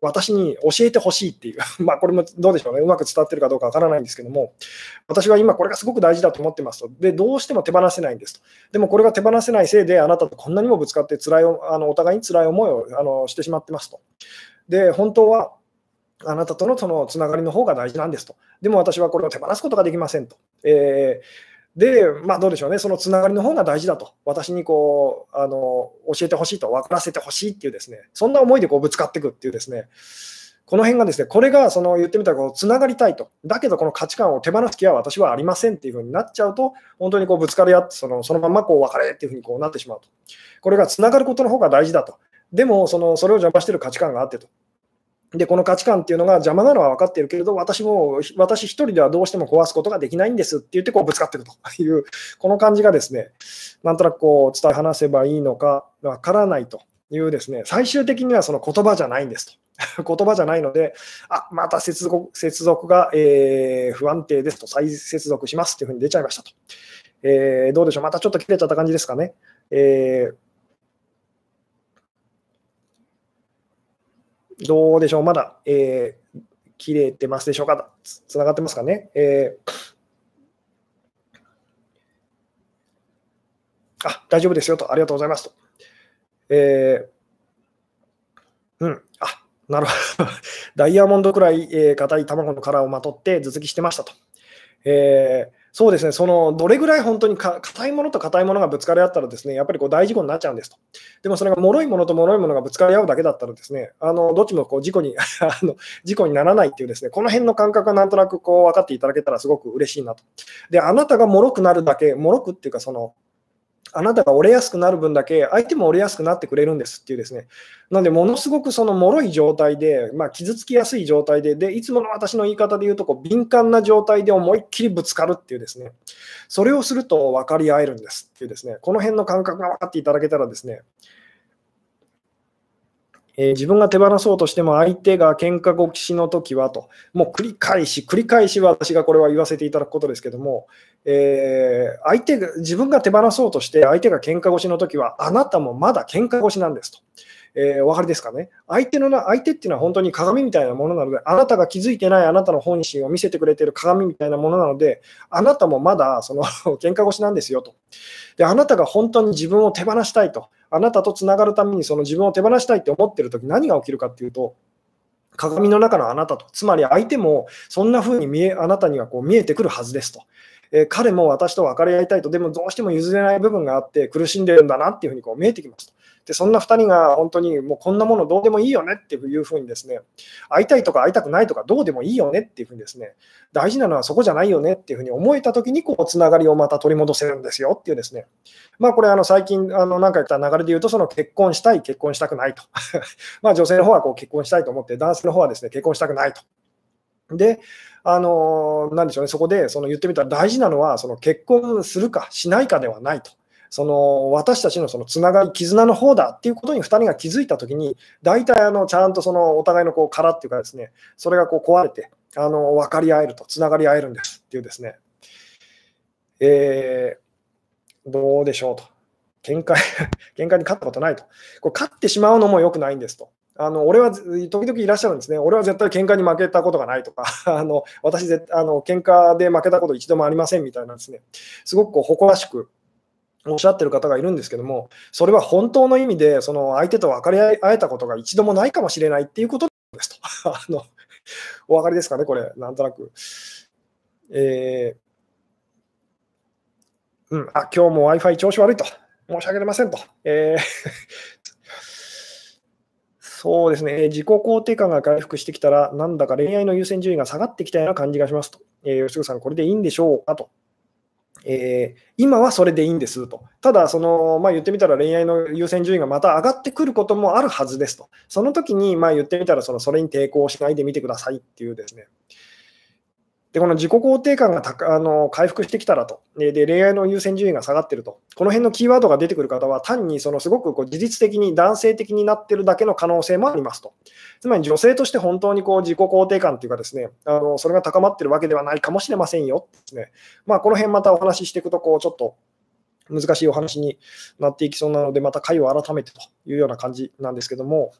私に教えてほしいっていう、まあこれもどうでしょうね、うまく伝わってるかどうかわからないんですけども、私は今これがすごく大事だと思ってますと。で、どうしても手放せないんですと。でもこれが手放せないせいで、あなたとこんなにもぶつかって辛いあのお互いに辛い思いをあのしてしまってますと。で、本当はあなたとのそのつながりの方が大事なんですと。でも私はこれを手放すことができませんと。えーで、まあ、どうでしょうね、そのつながりの方が大事だと、私にこうあの教えてほしいと、分からせてほしいっていう、ですねそんな思いでこうぶつかっていくっていう、ですねこの辺がですね、これがその言ってみたらこうつながりたいと、だけどこの価値観を手放す気は私はありませんっていうふうになっちゃうと、本当にこうぶつかり合ってその、そのままこう別れっていうふうにこうなってしまうと。これがつながることの方が大事だと。でもその、それを邪魔している価値観があってと。で、この価値観っていうのが邪魔なのは分かってるけれど、私も、私一人ではどうしても壊すことができないんですって言って、こうぶつかっていくという、この感じがですね、なんとなくこう伝え話せばいいのか分からないというですね、最終的にはその言葉じゃないんですと。言葉じゃないので、あまた接続接続が、えー、不安定ですと、再接続しますっていうふうに出ちゃいましたと。えー、どうでしょう、またちょっと切れちゃった感じですかね。えーどうでしょう、まだ、えー、切れてますでしょうか、つつながってますかね？えー、あ、大丈夫ですよと、ありがとうございますと。えー、うん、あ、なるほど。ダイヤモンドくらい硬、えー、い卵の殻をまとって頭突きしてましたと。えーそうですね、そのどれぐらい本当に硬いものと硬いものがぶつかり合ったら、ですねやっぱりこう大事故になっちゃうんですと。でもそれが脆いものと脆いものがぶつかり合うだけだったら、ですねあのどっちもこう事故に あの事故にならないっていう、ですねこの辺の感覚がなんとなくこう分かっていただけたらすごく嬉しいなと。で、あなたが脆くなるだけ、脆くっていうか、そのあなたが折れやすくなる分だけ相手も折れやすくなってくれるんですっていうですね。なので、ものすごくその脆い状態で、まあ、傷つきやすい状態で、で、いつもの私の言い方で言うと、こう敏感な状態で思いっきりぶつかるっていうですね。それをすると分かり合えるんですっていうですね。この辺の感覚が分かっていただけたらですね、えー、自分が手放そうとしても相手が喧嘩ごきしの時はと、もう繰り返し、繰り返し私がこれは言わせていただくことですけども、えー、相手が自分が手放そうとして相手が喧嘩腰の時はあなたもまだ喧嘩腰なんですと。えー、お分かりですかね？相手のな、相手っていうのは本当に鏡みたいなものなので、あなたが気づいてないあなたの本心を見せてくれてる鏡みたいなものなので、あなたもまだその 喧嘩腰なんですよと。で、あなたが本当に自分を手放したいと。あなたとつながるためにその自分を手放したいって思ってる時、何が起きるかっていうと、鏡の中のあなたと、つまり相手もそんな風に見えあなたにはこう見えてくるはずですと。えー、彼も私と別れ合いたいと、でもどうしても譲れない部分があって苦しんでるんだなっていうふうにこう見えてきますと。でそんな2人が本当にもうこんなものどうでもいいよねっていうふうにですね、会いたいとか会いたくないとかどうでもいいよねっていうふうにですね、大事なのはそこじゃないよねっていうふうに思えたときにこうつながりをまた取り戻せるんですよっていうですね、まあこれあの最近あの何回か流れで言うとその結婚したい、結婚したくないと。まあ女性の方はこう結婚したいと思って、男性の方はですね結婚したくないと。で、あのなんでしょうね、そこでその言ってみたら大事なのはその結婚するかしないかではないと。その私たちのそのつながり、絆の方だっていうことに2人が気づいたときに、大体あのちゃんとそのお互いのこう殻っていうかですね、それがこう壊れて、あの分かり合えると、つながり合えるんですっていうですね、えー、どうでしょうと。喧嘩喧嘩に勝ったことないと。こう勝ってしまうのも良くないんですと。あの俺は時々いらっしゃるんですね。俺は絶対喧嘩に負けたことがないとか、あの私ぜあの喧嘩で負けたこと一度もありませんみたいなですね、すごくこう誇らしくおっしゃってる方がいるんですけども、それは本当の意味で、その相手と分かり合えたことが一度もないかもしれないっていうことですと。あのお分かりですかね、これ、なんとなく。えー、うん、あ今日も Wi-Fi 調子悪いと。申し訳ありませんと。えーそうですね、自己肯定感が回復してきたら、なんだか恋愛の優先順位が下がってきたような感じがしますと。えー、吉純さん、これでいいんでしょうかと。えー、今はそれでいいんですと。ただ、そのまあ、言ってみたら恋愛の優先順位がまた上がってくることもあるはずですと。その時にまに言ってみたらそのそれに抵抗しないでみてくださいっていうですね。で、この自己肯定感があの回復してきたらとで、で、恋愛の優先順位が下がってると、この辺のキーワードが出てくる方は、単にそのすごくこう自律的に男性的になってるだけの可能性もありますと。つまり女性として本当にこう自己肯定感というかですね、あのそれが高まってるわけではないかもしれませんよですね。まあ、この辺またお話ししていくと、こうちょっと難しいお話になっていきそうなので、また回を改めてというような感じなんですけども、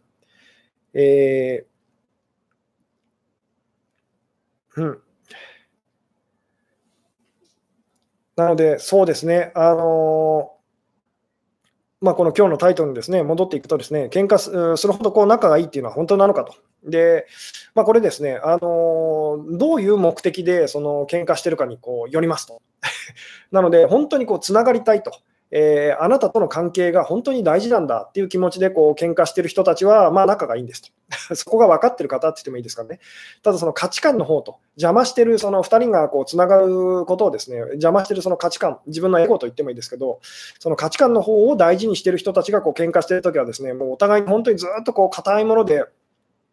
えー、うん。なので、そうですね、あのまあ、この今日のタイトルにですね戻っていくと、ですね喧嘩するほどこう仲がいいっていうのは本当なのかと。で、まあ、これですね、あのどういう目的でその喧嘩してるかにこうよりますと。なので、本当にこうつながりたいと。えー、あなたとの関係が本当に大事なんだっていう気持ちでこう喧嘩してる人たちは、まあ、仲がいいんですと。そこが分かってる方って言ってもいいですかね。ただ、その価値観の方と、邪魔してるその2人がこうつながることをですね、邪魔してるその価値観、自分のエゴと言ってもいいですけど、その価値観の方を大事にしてる人たちがこう喧嘩してるときはですね、もうお互い本当にずっとこう硬いもので、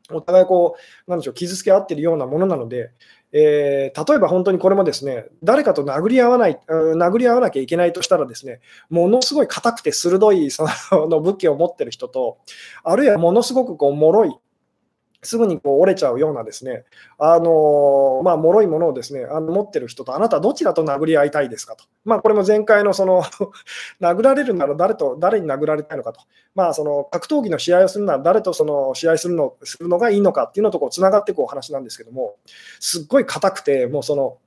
お互いこう、なんでしょう、傷つけ合ってるようなものなので、えー、例えば本当にこれもですね、誰かと殴り合わない、殴り合わなきゃいけないとしたらですね、ものすごい硬くて鋭いそ の武器を持ってる人と、あるいはものすごくこう脆い、すぐにこう折れちゃうようなですね、あのまあ、脆いものをですね、あの持ってる人と、あなたどちらと殴り合いたいですかと。まあ、これも前回のその 殴られるなら誰と、誰に殴られたいのかと。まあ、その格闘技の試合をするなら誰とその試合するのするのがいいのかっていうのとこうつながっていくお話なんですけども、すっごい硬くて、もうその、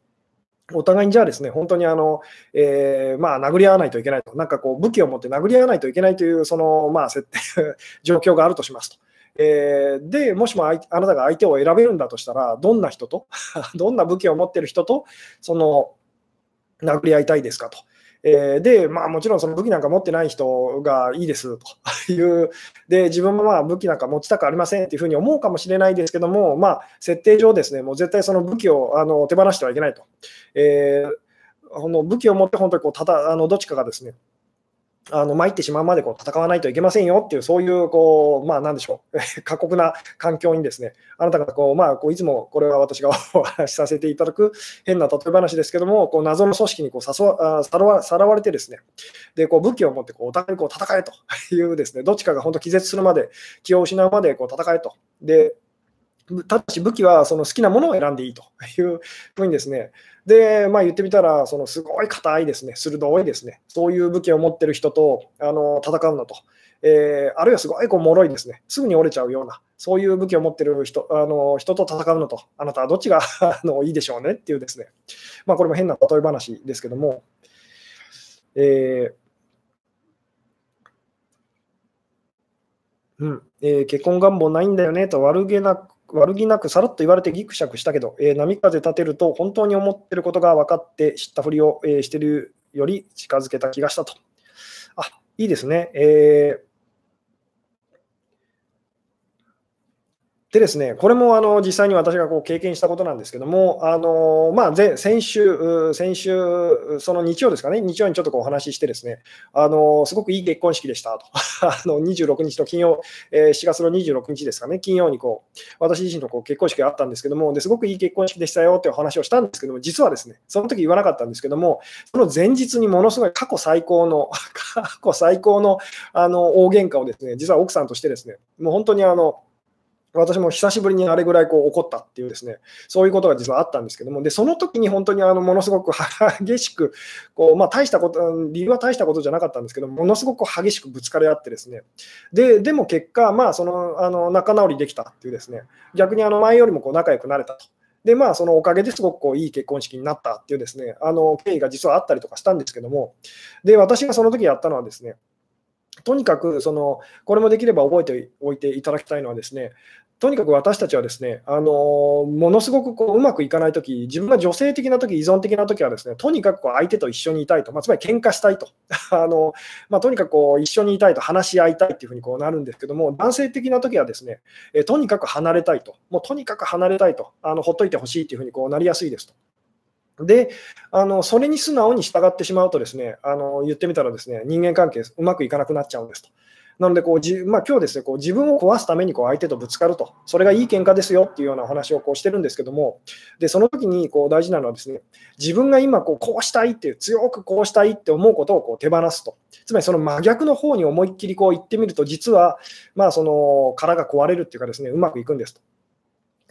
お互いにじゃあですね、本当にあの、えー、まあ、殴り合わないといけないと、なんかこう武器を持って殴り合わないといけないという、その、まあ、設定状況があるとしますと。えー、で、もしもあなたが相手を選べるんだとしたら、どんな人と、どんな武器を持ってる人と、その、殴り合いたいですかと。えー、で、まあ、もちろんその武器なんか持ってない人がいいですと いう、で自分もまあ武器なんか持ちたくありませんっていうふうに思うかもしれないですけども、まあ、設定上、ですねもう絶対その武器をあの手放してはいけないと。えー、この武器を持って本当にこうたたあのどっちかがですねあの参ってしまうまでこう戦わないといけませんよっていう、そういうこう、まあ、なんでしょう、過酷な環境にですね、あなたがこう、まあ、こういつもこれは私が お話しさせていただく変な例え話ですけども、こう謎の組織にこう誘わさらわさらわれて、ですねでこう武器を持ってこうお互いこう戦えという、ですねどっちかが本当気絶するまで、気を失うまでこう戦えと。でただし武器はその好きなものを選んでいいというふうにですね、で、まあ、言ってみたら、そのすごい硬いですね、鋭いですね、そういう武器を持ってる人とあの戦うのと、えー、あるいはすごいこう脆いですね、すぐに折れちゃうような、そういう武器を持っている人あの人と戦うのと、あなたはどっちが あのいいでしょうね？っていうですね、まあ、これも変な例え話ですけども、えーうん。えー、結婚願望ないんだよね？と悪気なく悪気なくさらっと言われてぎくしゃくしたけど、えー、波風立てると本当に思ってることが分かって知ったふりを、えー、してるより近づけた気がしたと。あいいですね。えーでですね、これもあの実際に私がこう経験したことなんですけども、あのまあ、先週、先週、その日曜ですかね、日曜にちょっとこうお話しして、ですねあのすごくいい結婚式でしたと、あの26日の金曜、えー、4月の26日ですかね、金曜にこう私自身のこう結婚式があったんですけどもですごくいい結婚式でしたよっていう話をしたんですけども、実はですね、その時言わなかったんですけども、その前日にものすごい過去最高の、過去最高のあの大喧嘩をですね、実は奥さんとしてですね、もう本当にあの、私も久しぶりにあれぐらいこう怒ったっていうですね、そういうことが実はあったんですけども、でその時に本当にあのものすごく 激しく、こうまあ、大したこと、理由は大したことじゃなかったんですけど、ものすごく激しくぶつかり合ってですね、ででも結果、まあ、そのあの仲直りできたっていうですね、逆にあの前よりもこう仲良くなれたと。で、まあ、そのおかげですごくこういい結婚式になったっていうですね、あの経緯が実はあったりとかしたんですけども、で、私がその時やったのはですね、とにかくそのこれもできれば覚えておいていただきたいのはですね、とにかく私たちはですね、あのものすごくこううまくいかないとき、自分が女性的なとき、依存的なときはですね、とにかくこう相手と一緒にいたいと、まあ、つまり喧嘩したいと、あのまあ、とにかくこう一緒にいたいと、話し合いたいというふうにこうなるんですけども、男性的なときはですね、えとにかく離れたいと、もうとにかく離れたいと、あのほっといてほしいというふうにこうなりやすいですと。であのそれに素直に従ってしまうとですねあの言ってみたらですね人間関係うまくいかなくなっちゃうんですと。なのでこうじ、まあ、今日ですね、こう自分を壊すためにこう相手とぶつかると、それがいい喧嘩ですよっていうようなお話をこうしてるんですけども、でその時にこう大事なのはですね、自分が今こうこうしたいっていう、強くこうしたいって思うことをこう手放すと。つまりその真逆の方に思いっきりこう言ってみると、実はまあその殻が壊れるっていうかですね、うまくいくんですと。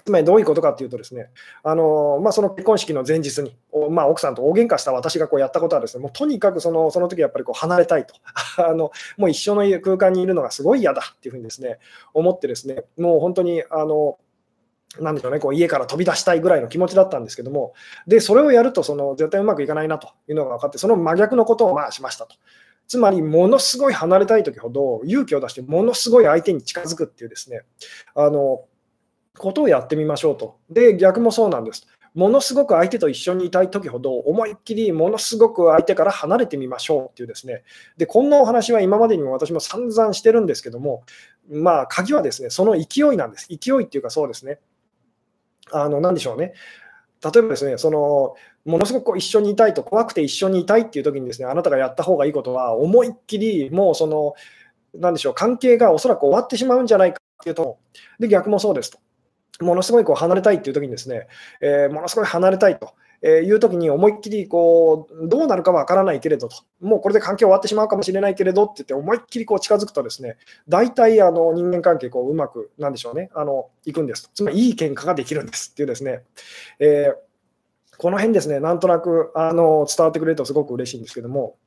つまりどういうことかっていうとですね、あのまあ、その結婚式の前日に、まあ、奥さんと大喧嘩した私がこうやったことはですね、もうとにかくそのその時やっぱりこう離れたいと あの、もう一緒の空間にいるのがすごい嫌だっていうふうにですね、思ってですね、もう本当にあのなんでしょうね、こう家から飛び出したいぐらいの気持ちだったんですけども、でそれをやるとその絶対うまくいかないなというのが分かって、その真逆のことをまあしましたと。つまり、ものすごい離れたいときほど勇気を出して、ものすごい相手に近づくっていうですね、あのことをやってみましょうと。で、逆もそうなんです。ものすごく相手と一緒にいたいときほど、思いっきりものすごく相手から離れてみましょうっていうですね。で、こんなお話は今までにも私も散々してるんですけども、まあ、鍵はですね、その勢いなんです。勢いっていうかそうですね。あの、なんでしょうね。例えばですね、その、ものすごく一緒にいたいと、怖くて一緒にいたいっていう時にですね、あなたがやった方がいいことは、思いっきりもうその、なんでしょう、関係がおそらく終わってしまうんじゃないかっていうと、で、逆もそうですと。ものすごいこう離れたいっていう時にですね、えー、ものすごい離れたいと。えいう時に思いっきりこうどうなるかわからないけれどと、もうこれで関係終わってしまうかもしれないけれどって言って、思いっきりこう近づくと、ですね大体あの人間関係こううまく、なんでしょうね、あのいくんです。つまりいい喧嘩ができるんですっていうですね、えー、この辺ですね、なんとなくあの伝わってくれるとすごく嬉しいんですけども、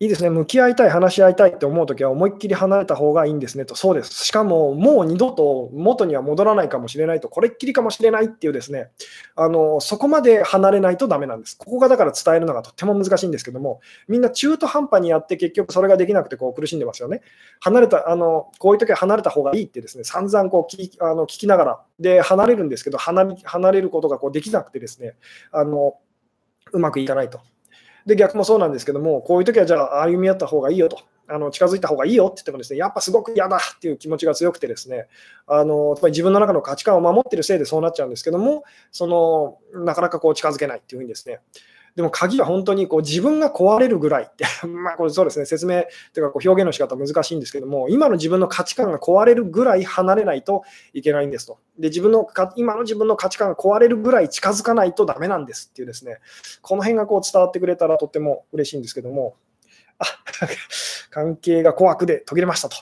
いいですね、向き合いたい、話し合いたいって思うときは、思いっきり離れた方がいいんですねと、そうです。しかも、もう二度と元には戻らないかもしれないと、これっきりかもしれないっていうですね、あのそこまで離れないとダメなんです。ここがだから伝えるのがとっても難しいんですけども、みんな中途半端にやって、結局それができなくてこう苦しんでますよね。離れた、あのこういう時は離れた方がいいってですね、散々こう聞あの聞きながら、で、離れるんですけど、離れることがこうできなくてですね、あのうまくいかないと。で、逆もそうなんですけども、こういう時はじゃあ歩み合った方がいいよと。あの近づいた方がいいよって言ってもですね、やっぱすごく嫌だっていう気持ちが強くてですね、あのつまり自分の中の価値観を守ってるせいでそうなっちゃうんですけども、そのなかなかこう近づけないっていうふうにですね、でも鍵は本当にこう自分が壊れるぐらいって まあこれそうですね、説明というかこう表現の仕方難しいんですけども、今の自分の価値観が壊れるぐらい離れないといけないんですと。で、自分のか今の自分の価値観が壊れるぐらい近づかないとダメなんですっていうですね、この辺がこう伝わってくれたらとっても嬉しいんですけども、あ 関係が怖くで途切れましたと。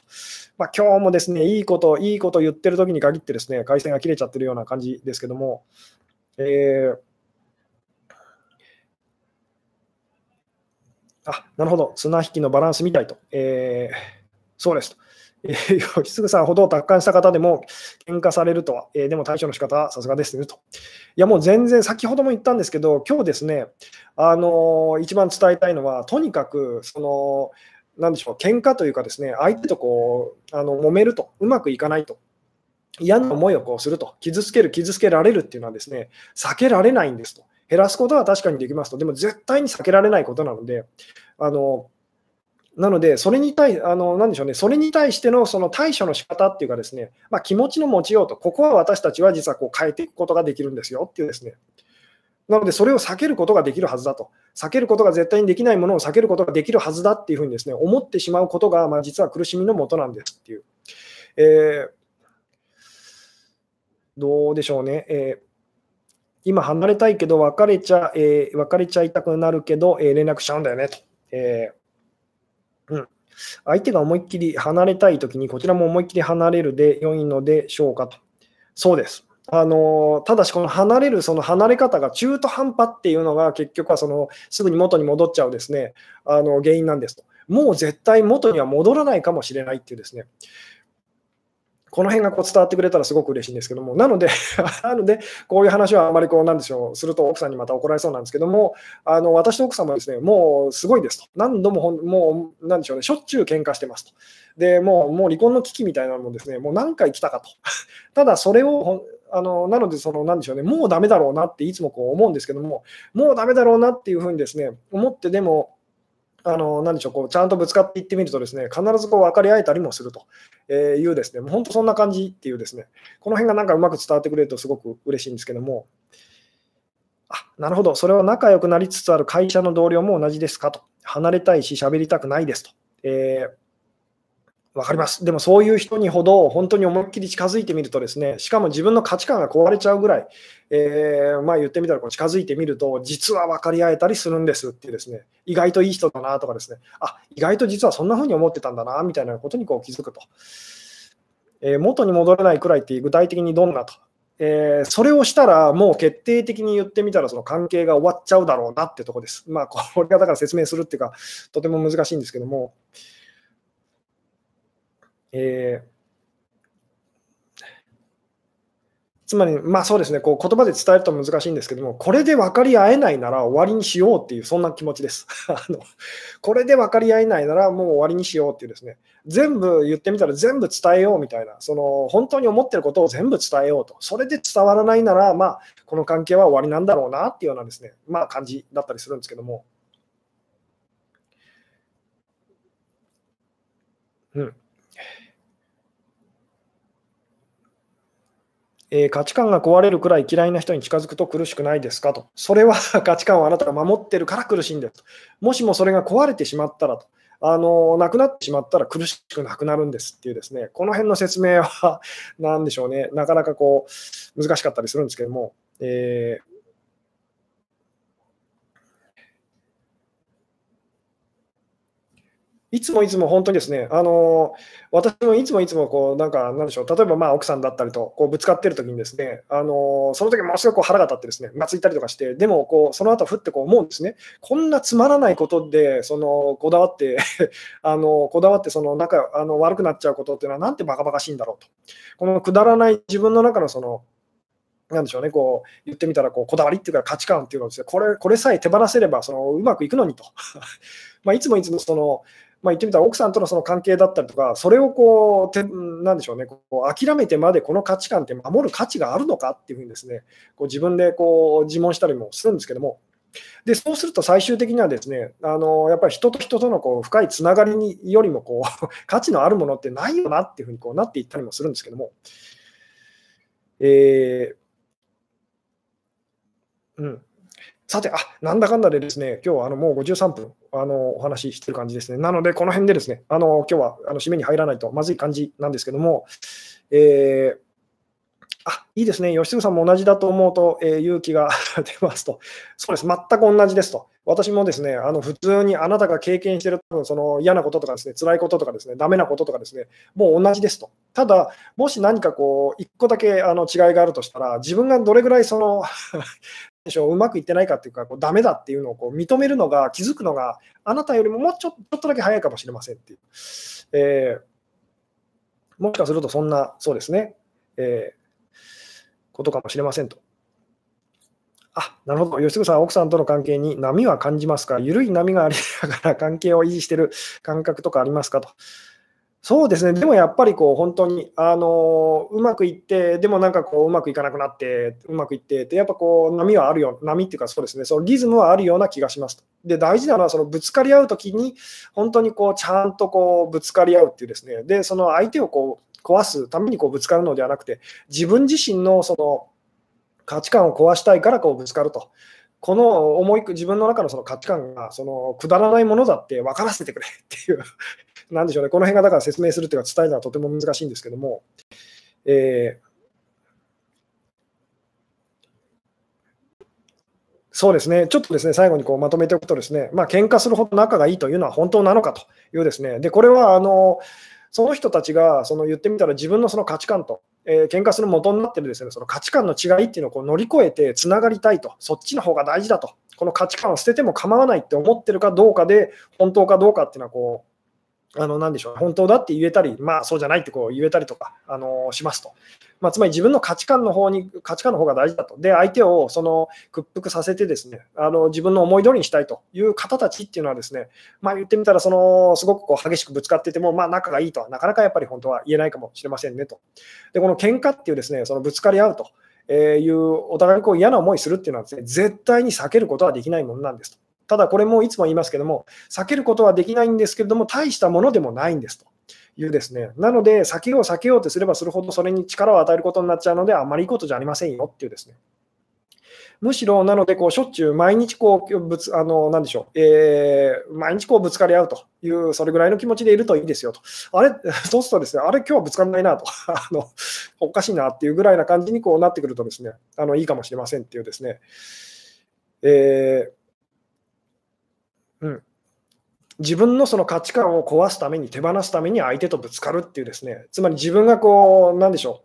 まあ、今日もですね、いいこと、いいこと言ってる時に限ってですね、回線が切れちゃってるような感じですけども、えーあ、なるほど。綱引きのバランスみたいと。えー、そうですと。えー、吉嗣さんほど達観した方でも喧嘩されるとは、えー、でも対処の仕方はさすがですねと。いや、もう全然、先ほども言ったんですけど、今日ですね、あのー、一番伝えたいのは、とにかく、その、なんでしょう、喧嘩というかですね、相手とこう、あの揉めると、うまくいかないと。嫌な思いをこうすると、傷つける、傷つけられるっていうのはですね、避けられないんですと。減らすことは確かにできますと、でも絶対に避けられないことなので、あのなので、それに対あのなでしょうね、それに対してのその対処の仕方っていうかですね、まあ、気持ちの持ちようと、ここは私たちは実はこう変えていくことができるんですよっていうですね。なので、それを避けることができるはずだと。避けることが絶対にできないものを避けることができるはずだっていうふうにですね、思ってしまうことが、まあ、実は苦しみのもとなんですっていう。えー、どうでしょうね。えー今離れたいけど別れちゃ、えー、別れちゃいたくなるけど、えー、連絡しちゃうんだよねと。えー、うん。相手が思いっきり離れたいときに、こちらも思いっきり離れるで良いのでしょうかと。そうです。あのただし、この離れる、その離れ方が中途半端っていうのが、結局はそのすぐに元に戻っちゃうですねあの原因なんですと。もう絶対元には戻らないかもしれないっていうですね、この辺がこう伝わってくれたらすごく嬉しいんですけども、なので なので、こういう話はあまりこう、なんでしょう、すると奥さんにまた怒られそうなんですけども、あの私と奥さんもですね、もうすごいですと。何度もほん、もう、なんでしょうね、しょっちゅう喧嘩してますと。で、もう、もう離婚の危機みたいなのもですね、もう何回来たかと。ただ、それを、あのなので、その、なんでしょうね、もうダメだろうなっていつもこう思うんですけども、もうダメだろうなっていうふうにですね、思ってでも、あの何でしょうこうちゃんとぶつかっていってみるとですね必ずこう分かり合えたりもするというですねもう本当そんな感じっていうですねこの辺がなんかうまく伝わってくれるとすごく嬉しいんですけどもあなるほどそれは仲良くなりつつある会社の同僚も同じですかと離れたいし喋りたくないですと、えーわかります。でもそういう人にほど本当に思いっきり近づいてみるとですね、しかも自分の価値観が壊れちゃうぐらい、えー、まあ言ってみたらこう近づいてみると、実は分かり合えたりするんですっていうですね、意外といい人だなとかですね、あ意外と実はそんな風に思ってたんだなみたいなことにこう気づくと。えー、元に戻れないくらいって具体的にどんなと。えー、それをしたら、もう決定的に言ってみたら、その関係が終わっちゃうだろうなってとこです。まあ、これがだから説明するっていうか、とても難しいんですけども、えー、つまり、まあそうですね、こう言葉で伝えると難しいんですけども、これで分かり合えないなら終わりにしようっていう、そんな気持ちです。あのこれで分かり合えないならもう終わりにしようっていうですね、全部言ってみたら全部伝えようみたいな、その本当に思ってることを全部伝えようと、それで伝わらないなら、まあ、この関係は終わりなんだろうなっていうようなですね、まあ感じだったりするんですけども。うん。えー、価値観が壊れるくらい嫌いな人に近づくと苦しくないですかと。それは 価値観をあなたが守ってるから苦しいんです。もしもそれが壊れてしまったらと。あのなくなってしまったら苦しくなくなるんですっていうですね、この辺の説明は、何でしょうね、なかなかこう難しかったりするんですけども、えーいつもいつも本当にですね、あの私もいつもいつもこう、なんか、なんでしょう、例えばまあ奥さんだったりとこうぶつかってる時にですね、あのその時ものすごく腹が立ってですね、まついたりとかして、でもこうその後ふってこう思うんですね、こんなつまらないことでそのこだわってあの、こだわって その仲あの悪くなっちゃうことっていうのは、なんてバカバカしいんだろうと。このくだらない自分の中のそのなんでしょうね、こう言ってみたらこうこだわりっていうか価値観っていうのをです、ね、これこれさえ手放せればそのうまくいくのにと。まあいつもいつもそのまあ、言ってみたら奥さんとのその関係だったりとか、それをこう、てなんでしょうね、こう諦めてまでこの価値観って守る価値があるのかっていうふうにですね、こう自分でこう自問したりもするんですけども、でそうすると最終的にはですね、あのやっぱり人と人とのこう深いつながりによりもこう 価値のあるものってないよなっていうふうにこうなっていったりもするんですけども、えー、うん、さて、あなんだかんだでですね、今日はあのもう53分あのお話ししてる感じですね。なので、この辺でですね、あの今日はあの締めに入らないとまずい感じなんですけども、えー、あいいですね、吉純さんも同じだと思うと、えー、勇気が 出ますと、そうです、全く同じですと、私もですね、あの普通にあなたが経験してる多分その嫌なこととかですね、辛いこととかですね、ダメなこととかですね、もう同じですと。ただ、もし何かこう、一個だけあの違いがあるとしたら、自分がどれぐらいその う、まくいってないかっていうか、こうダメだっていうのをこう認めるのが、気づくのが、あなたよりももうちょちょっとだけ早いかもしれませんっていう。えー、もしかすると、そんな、そうですね、えー、ことかもしれませんと。あ、なるほど。吉純さん、奥さんとの関係に波は感じますか？緩い波がありながら関係を維持している感覚とかありますかと。そうですね、でもやっぱりこう本当にあのうまくいって、でもなんかこううまくいかなくなって、うまくいってってやっぱこう波はあるよ、波っていうかそうですね、そのリズムはあるような気がしますとで、大事なのはそのぶつかり合うときに、本当にこうちゃんとこうぶつかり合うっていうですね、で、その相手をこう壊すためにこうぶつかるのではなくて、自分自身のその価値観を壊したいからこうぶつかると。この思い、自分の中のその価値観がそのくだらないものだって分からせてくれっていう なんでしょうね、この辺がだから説明するというか伝えるのはとても難しいんですけども、えーそうですね、ちょっとですね最後にこうまとめておくと、ですねまあ喧嘩するほど仲がいいというのは本当なのかというですね、でこれはあのその人たちがその言ってみたら自分のその価値観と、えー、喧嘩する元になってるですね。その価値観の違いっていうのをこう乗り越えてつながりたいと、そっちの方が大事だと、この価値観を捨てても構わないって思ってるかどうかで、本当かどうかっていうのはこうあの、なでしょう、本当だって言えたり、まあそうじゃないってこう言えたりとか、あのしますと。まあ、つまり自分の価値観の方に、価値観の方が大事だと。で、相手をその屈服させてですね、あの自分の思い通りにしたいという方たちっていうのはですね、まあ言ってみたら、そのすごくこう激しくぶつかってても、まあ仲がいいとはなかなかやっぱり本当は言えないかもしれませんねと。で、この喧嘩っていうですね、そのぶつかり合うと。えいうお互いにこう嫌な思いするっていうのはですね、絶対に避けることはできないものなんですと。ただこれもいつも言いますけども、避けることはできないんですけれども、大したものでもないんですと。いうですね、なので、避けよう避けようとすればするほどそれに力を与えることになっちゃうので、あまりいいことじゃありませんよっていうですね。むしろ、なので、こうしょっちゅう毎日こうぶつ、あのなでしょう、えー、毎日こうぶつかり合うという、それぐらいの気持ちでいるといいですよと。あれ、そうするとですね、あれ、今日はぶつかんないなと あの、おかしいなっていうぐらいな感じにこうなってくるとですね、あのいいかもしれませんっていうですね、えーうん、自分のその価値観を壊すために、手放すために相手とぶつかるっていうですね、つまり自分がこう、なんでしょ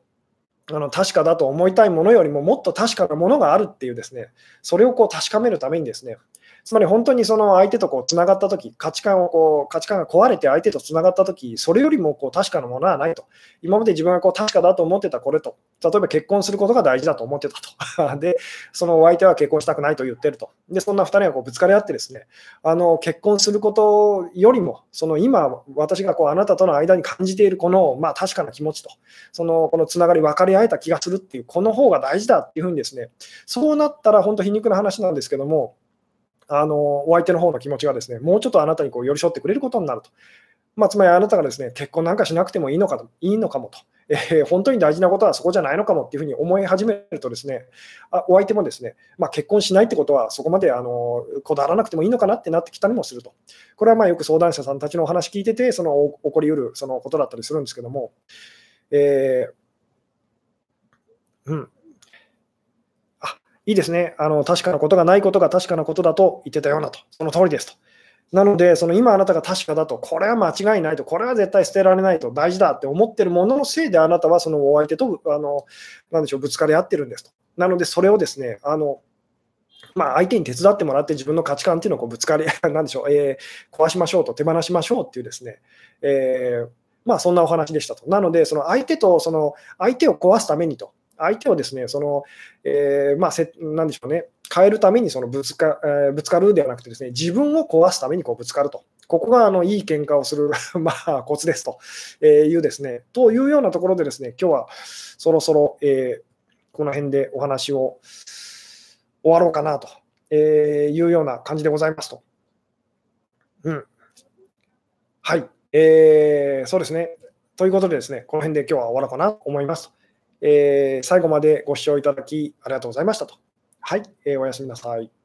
う、あの確かだと思いたいものよりももっと確かなものがあるっていうですね、それをこう確かめるためにですね、つまり本当にその相手とこうつながったとき、価値観をこう価値観が壊れて相手とつながったとき、それよりもこう確かなものはないと。今まで自分がこう確かだと思ってたこれと、例えば結婚することが大事だと思ってたと。で、そのお相手は結婚したくないと言ってると。で、そんな2人がこうぶつかり合ってですね、あの結婚することよりも、その今、私がこうあなたとの間に感じているこの、まあ、確かな気持ちと、そのこのつながり、分かり合えた気がするっていう、この方が大事だっていうふうにですね、そうなったら本当皮肉な話なんですけども、あのお相手の方の気持ちがですね、もうちょっとあなたにこう寄り添ってくれることになると。まあ、つまりあなたがですね、結婚なんかしなくてもいいのかといいのかもと。えー、本当に大事なことはそこじゃないのかもっていうふうに思い始めるとですね、あお相手もですね、まあ、結婚しないってことはそこまであのこだわらなくてもいいのかなってなってきたりもすると。これはまあよく相談者さんたちのお話聞いてて、その起こりうるそのことだったりするんですけども、えー、うん、いいですね。あの確かなことがないことが確かなことだと言ってたようなと、その通りですと。なので、その今あなたが確かだと、これは間違いないと、これは絶対捨てられないと、大事だって思ってるもののせいで、あなたはそのお相手とあのなんでしょうぶつかり合ってるんですと。なので、それをですね、あのまあ、相手に手伝ってもらって自分の価値観っていうのをこうぶつかり、なんでしょう、えー、壊しましょうと、手放しましょうっていうですね、えー、まあ、そんなお話でしたと。なので、その相手と、その相手を壊すためにと、相手をですね、その、えー、まあ、せなんでしょうね、変えるためにそのぶつか、えー、ぶつかるではなくてですね、自分を壊すためにこうぶつかると。ここがあのいい喧嘩をする まあ、コツですというですね、というようなところでですね、今日はそろそろ、えー、この辺でお話を終わろうかなというような感じでございますと。うん。はい。えー、そうですね。ということでですね、この辺で今日は終わろうかなと思います。えー、最後までご視聴いただきありがとうございましたと。はい、えー、おやすみなさい。